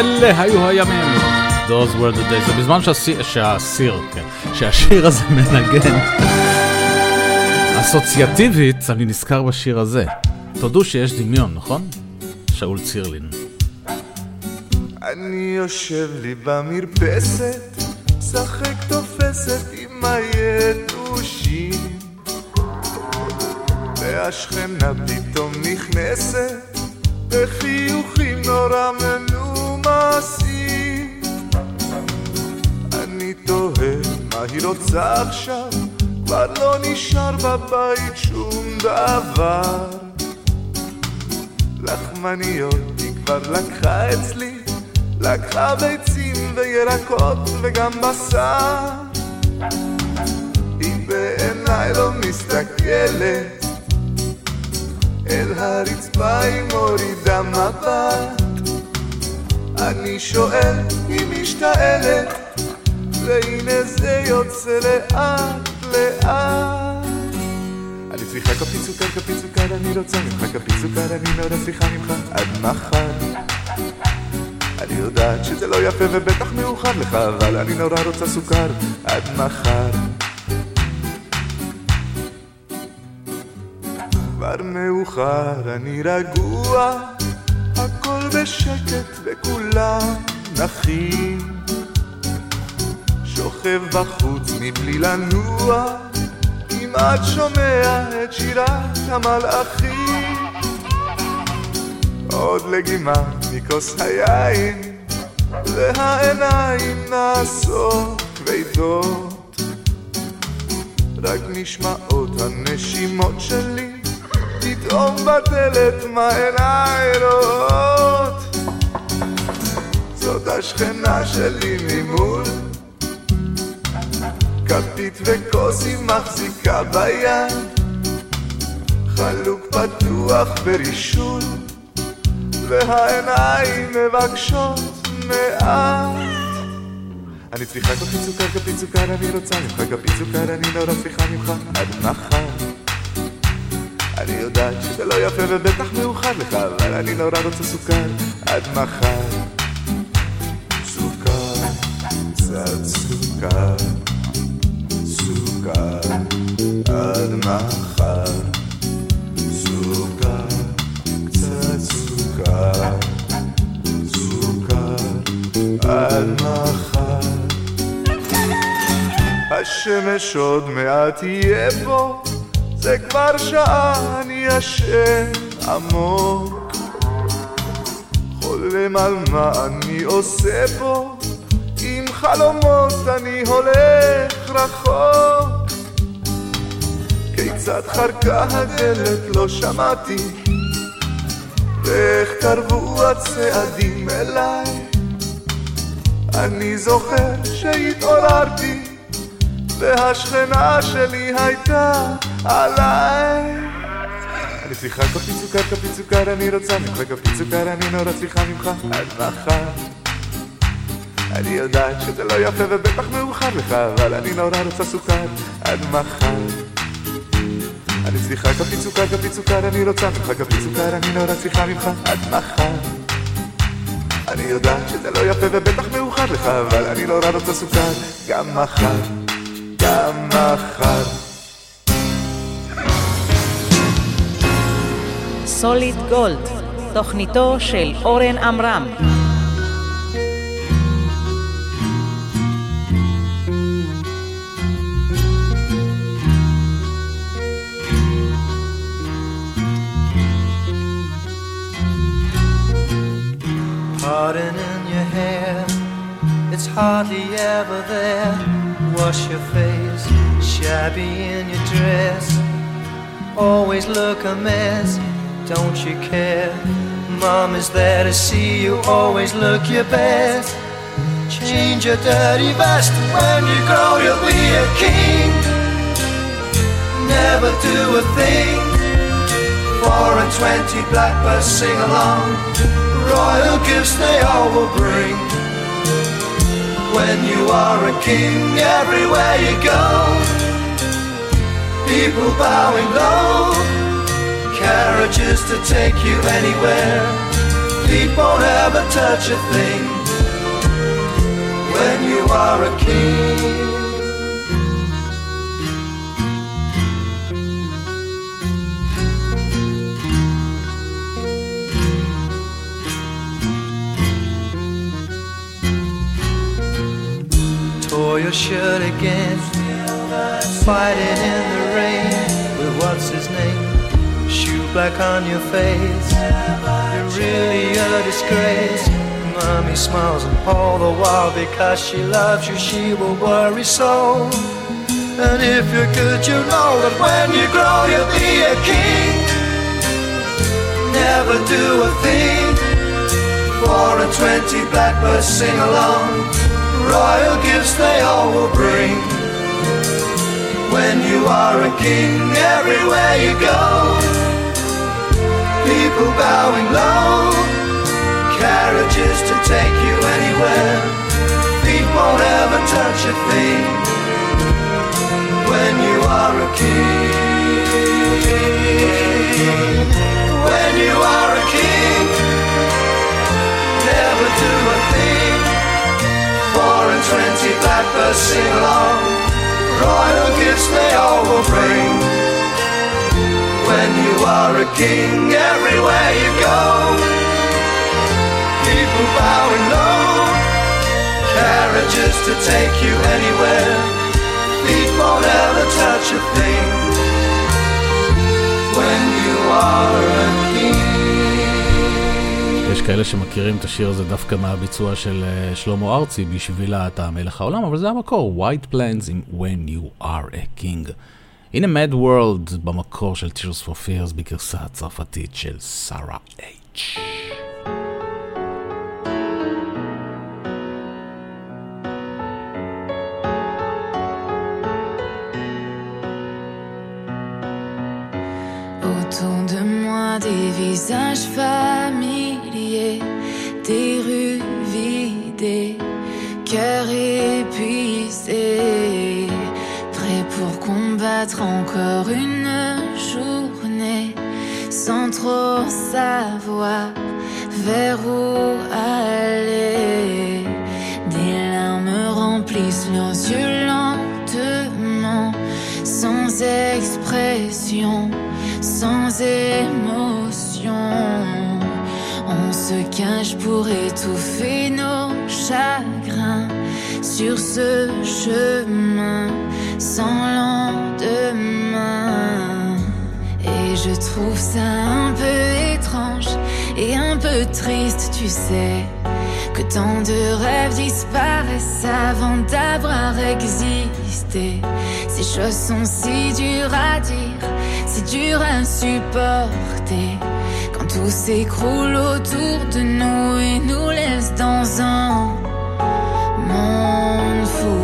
אלה היו הימים. Those were the days. זה בזמן שהסיר, שהסיר, כן, שהשיר הזה מנגן. אסוציאטיבית, אני נזכר בשיר הזה. תודו שיש דמיון, נכון? שאול צירלין. אני יושב לי במרפסת, משחק תופסת עם היתושים. לקחה ביצים וירקות וגם בשר. היא בעיניי לא מסתכלת, אל הרצפה היא מורידה מבט. אני שואל אם משתעלת, והנה זה יוצא לאט לאט. אני צריכה כפית סוכר, כפית סוכר, אני רוצה ממך כפית סוכר, אני מאוד צריכה ממך עד מחר. אני יודעת שזה לא יפה ובטח מאוחר לך, אבל אני נורא רוצה סוכר עד מחר. כבר מאוחר, אני רגוע, הכל בשקט וכולם נחים. שוכב בחוץ מבלי לנוע, כמעט שומע את שירת המלאכים. עוד לגימה מכוס היין, והעיניים נעשות כבדות. רק נשמעות הנשימות שלי, פתאום בדלת מה עיניי רואות. זאת השכנה שלי ממול, כפית וכוס היא מחזיקה ביד, חלוק פתוח ברישול, והעיניים מבקשות מעט. אני צריכה כפית סוכר, כפית סוכר, אני רוצה ממך כפית סוכר, אני נורא צריכה ממך עד מחר. אני יודעת שזה לא יפה ובטח מאוחר לך, אבל אני נורא רוצה סוכר עד מחר. סוכר, קצת סוכר, סוכר עד מחר. סוכר, סוכר, סוכר מחר. השמש עוד מעט תהיה פה, זה כבר שעה אני ישן עמוק. חולם על מה אני עושה פה, עם חלומות אני הולך רחוק. כיצד חרקה הדלת לא שמעתי, ואיך קרבו הצעדים אליי. אני זוכר שהתעוררתי, והשכנה שלי הייתה עליי. אני צריכה כפית סוכר, כפית סוכר, אני רוצה ממך כפית סוכר, אני נורא צריכה ממך עד מחר. אני יודעת שזה לא יפה ובטח מאוחר לך, אבל אני נורא רוצה סוכר עד מחר. אני צריכה כפית סוכר, כפית סוכר, אני רוצה ממך כפית סוכר, אני נורא צריכה ממך עד מחר. אני יודעת שזה לא יפה ובטח מאוחר לך, אבל אני נורא רוצה סוכר גם מחר, גם מחר. סוליד גולד, תוכניתו של אורן עמרם. Pardon in your hair, it's hardly ever there. Wash your face, shabby in your dress. Always look a mess, don't you care? Mom is there to see you, always look your best. Change your dirty vest when you grow, you'll be a king. Never do a thing. Four and twenty blackbirds sing along. Royal gifts they all will bring. When you are a king, everywhere you go, people bowing low. Carriages to take you anywhere. Feet won't ever touch a thing. When you are a king. Shirt again. Fighting in the rain with what's his name? Shoe black on your face. You're really a disgrace. Mommy smiles and all the while because she loves you, she will worry so. And if you're good, you know that when you grow, you'll be a king. Never do a thing. Four and twenty blackbirds sing along. Royal gifts they all will bring. When you are a king, everywhere you go, people bowing low, carriages to take you anywhere. Feet won't ever touch a thing when you are a king. When you are a king, never do a thing. Four and twenty blackbirds sing along. Royal gifts they all will bring. When you are a king, everywhere you go, people bowing low, carriages to take you anywhere. Feet won't ever touch a thing. When you are a king. יש כאלה שמכירים את השיר הזה דווקא מהביצוע של אה, שלמה ארצי בשבילה אתה מלך העולם, אבל זה המקור, White Plans עם When You Are a King. הנה Mad World במקור של Tears for Fears בגרסה הצרפתית של שרה H. des visages familiers, des rues vidées, cœurs épuisés, prêts pour combattre encore une journée, sans trop savoir vers où aller. Des larmes remplissent leurs yeux lentement, sans expression sans émotion. Se cache pour étouffer nos chagrins sur ce chemin sans lendemain. Et je trouve ça un peu étrange et un peu triste, tu sais. Que tant de rêves disparaissent avant d'avoir existé. Ces choses sont si dures à dire, si dures à supporter. Tout s'écroule autour de nous et nous laisse dans un monde fou.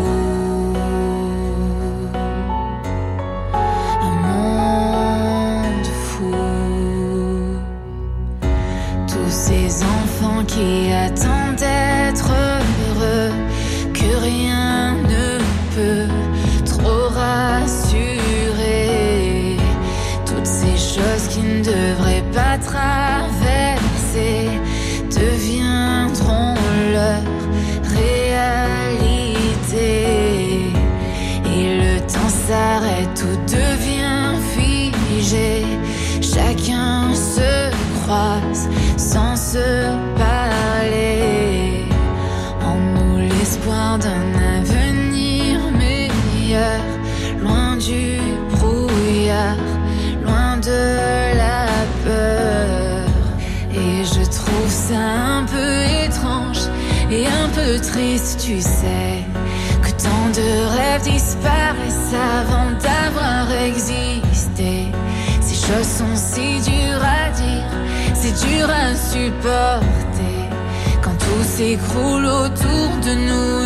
Un monde fou. Tous ces enfants qui attendent tu sais, que tant de rêves disparaissent avant d'avoir existé. Ces choses sont si dures à dire, c'est dur à supporter. Quand tout s'écroule autour de nous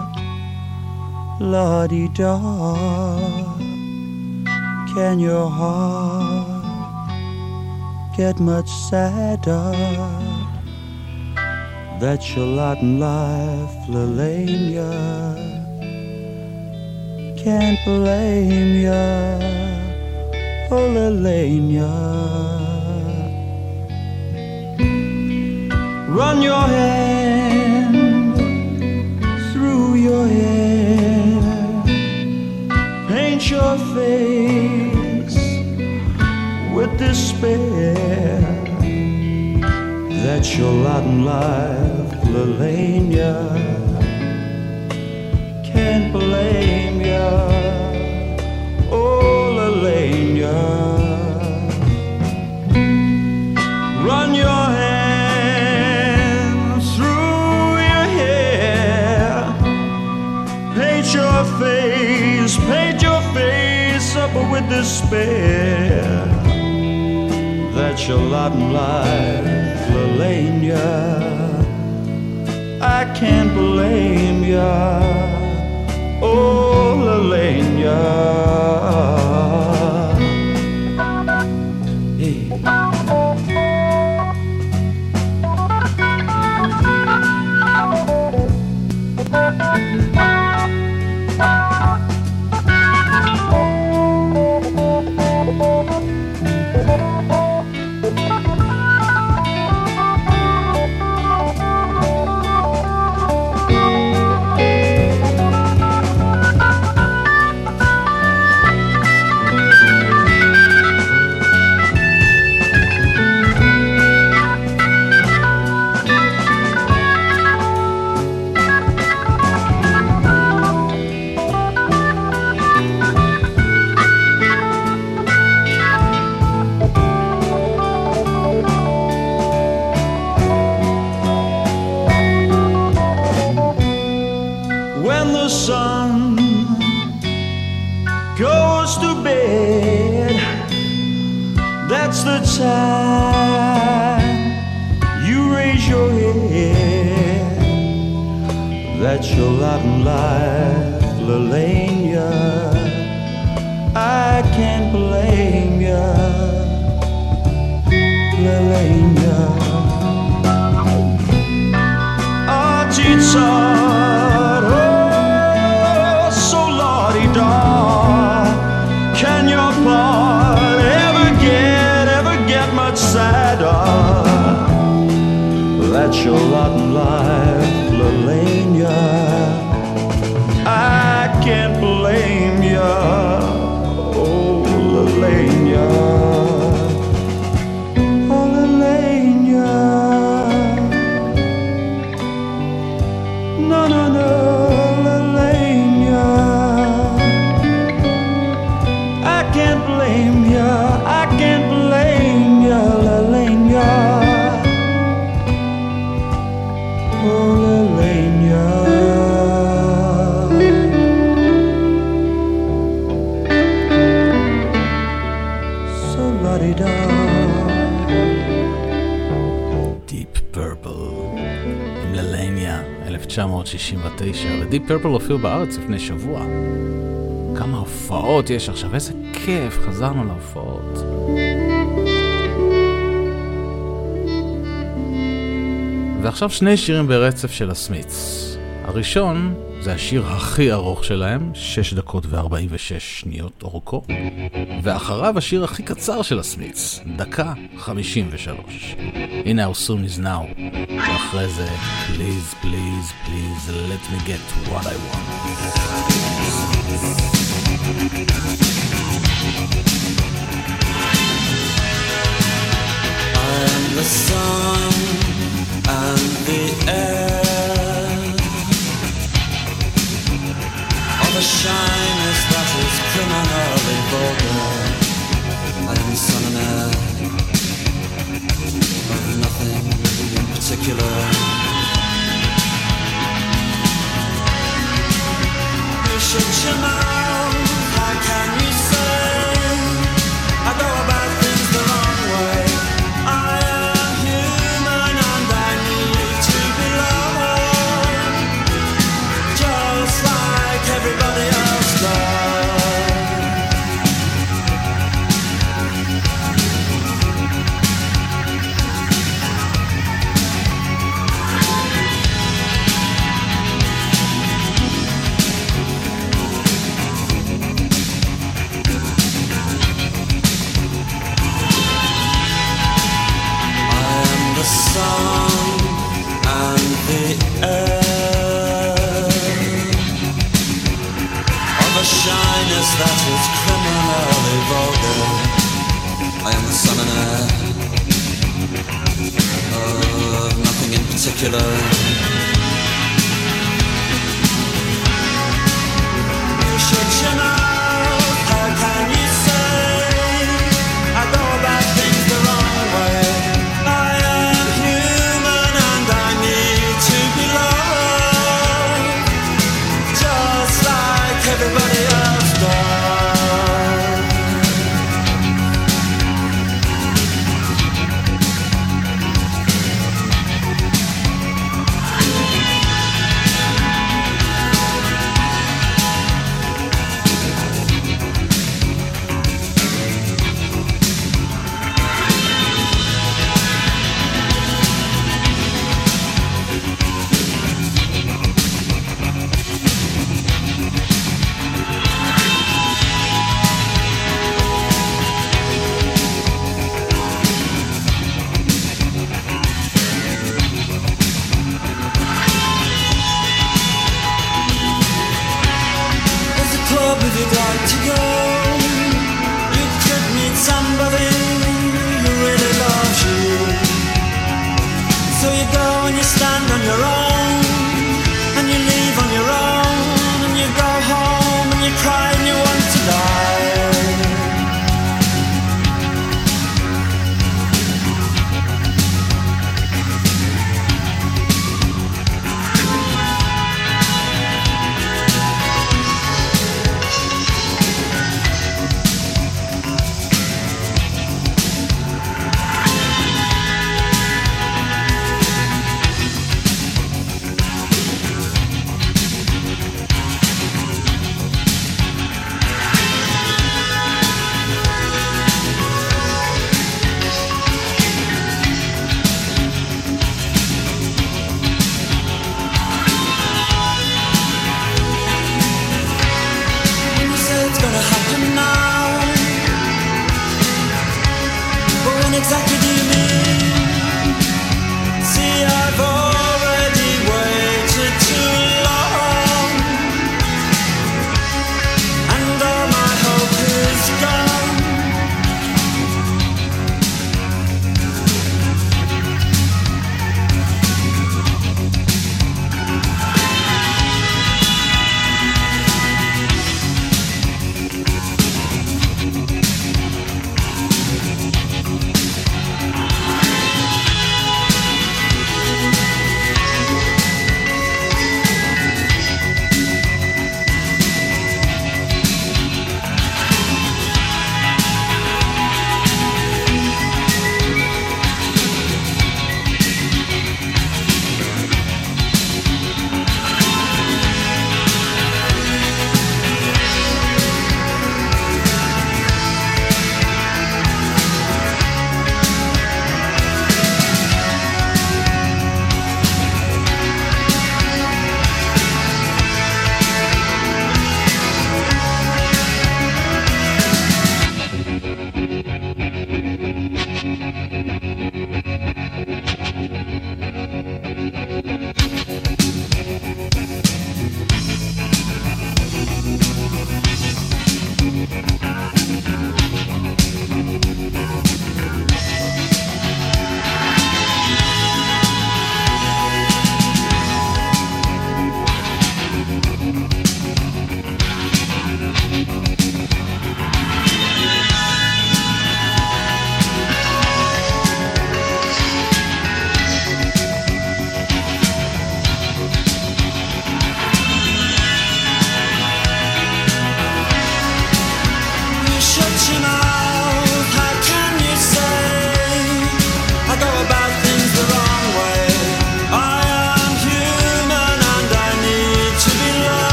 la di da. Can your heart get much sadder? That's your lot in life, Lelania. Can't blame ya, oh Lelania. Run your hand through your hair, your face with despair. That's your lot in life, Lelania. Can't blame ya, oh Lelania. Run your hand through your hair, paint your face, paint up with despair. That's your lot in life, Lelania. I can't blame ya, oh Lelania. 1969, ודיפ פרפל הופיעו בארץ לפני שבוע. כמה הופעות יש עכשיו, איזה כיף, חזרנו להופעות. ועכשיו שני שירים ברצף של הסמיץ. הראשון זה השיר הכי ארוך שלהם, 6 דקות ו-46 שניות אורכו, ואחריו השיר הכי קצר של הסמיץ, דקה 53. הנה How Soon Is Now, אחרי זה, please, please, please, let me get what I want. I'm the son and the heir. All the shyness that is criminally vulgar. circular. Shut your mouth. How can shyness that is criminally vulgar. I am the son and heir of nothing in particular. You should, you.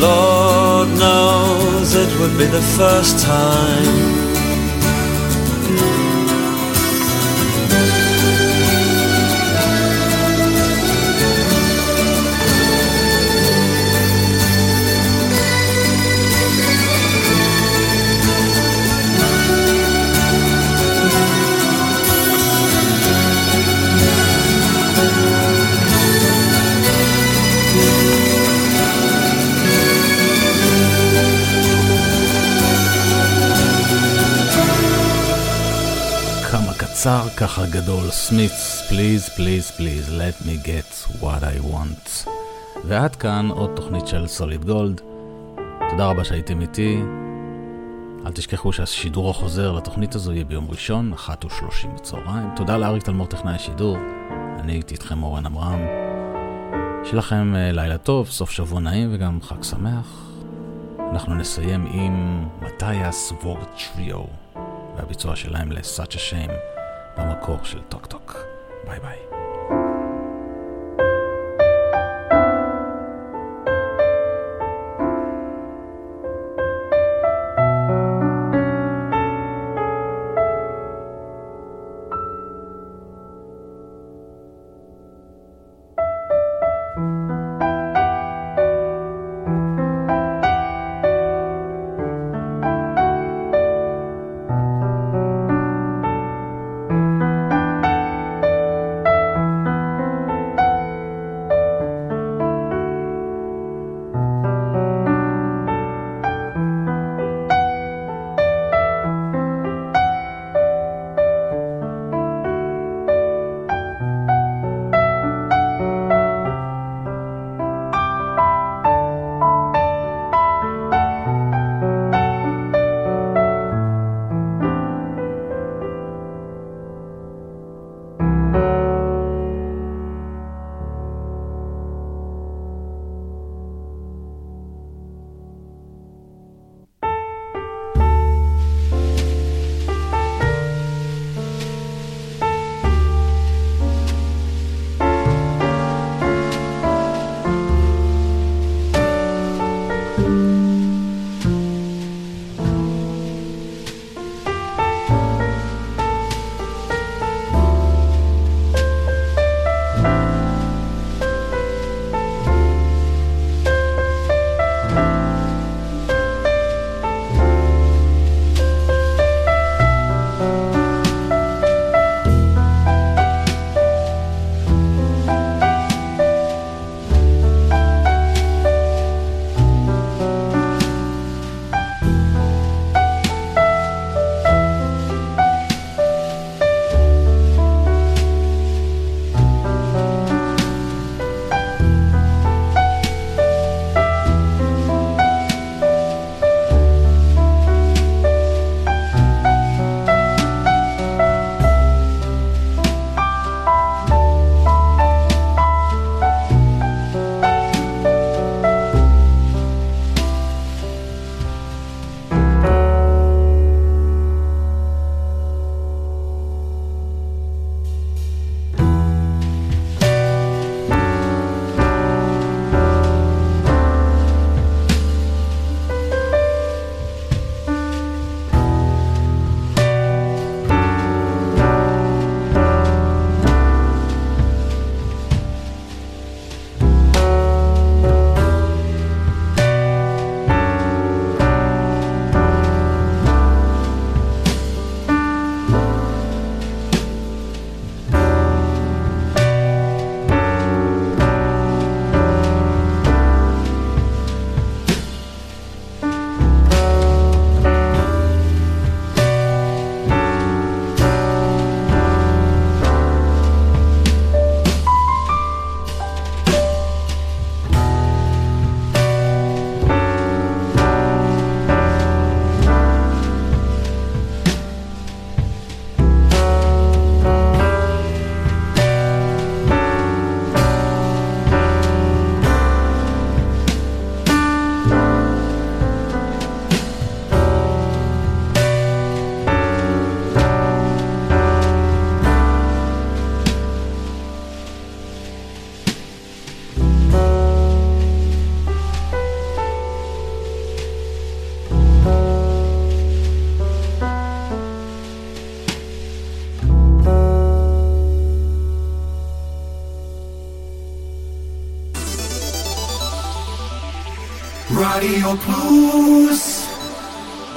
Lord knows it would be the first time. קצר ככה גדול, סמית'ס, פליז, פליז, פליז, let me get what I want. ועד כאן עוד תוכנית של סוליד גולד. תודה רבה שהייתם איתי. אל תשכחו שהשידור החוזר לתוכנית הזו יהיה ביום ראשון, 1:30 בצהריים. תודה לאריק תלמור טכנאי השידור. אני הייתי איתכם אורן עמרם. שיהיה לכם אה, לילה טוב, סוף שבוע נעים וגם חג שמח. אנחנו נסיים עם מתיאס וורד טריו והביצוע שלהם ל-Such a Shame. במקור של טוק טוק. ביי ביי.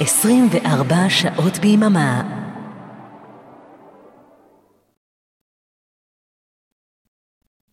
24 שעות ביממה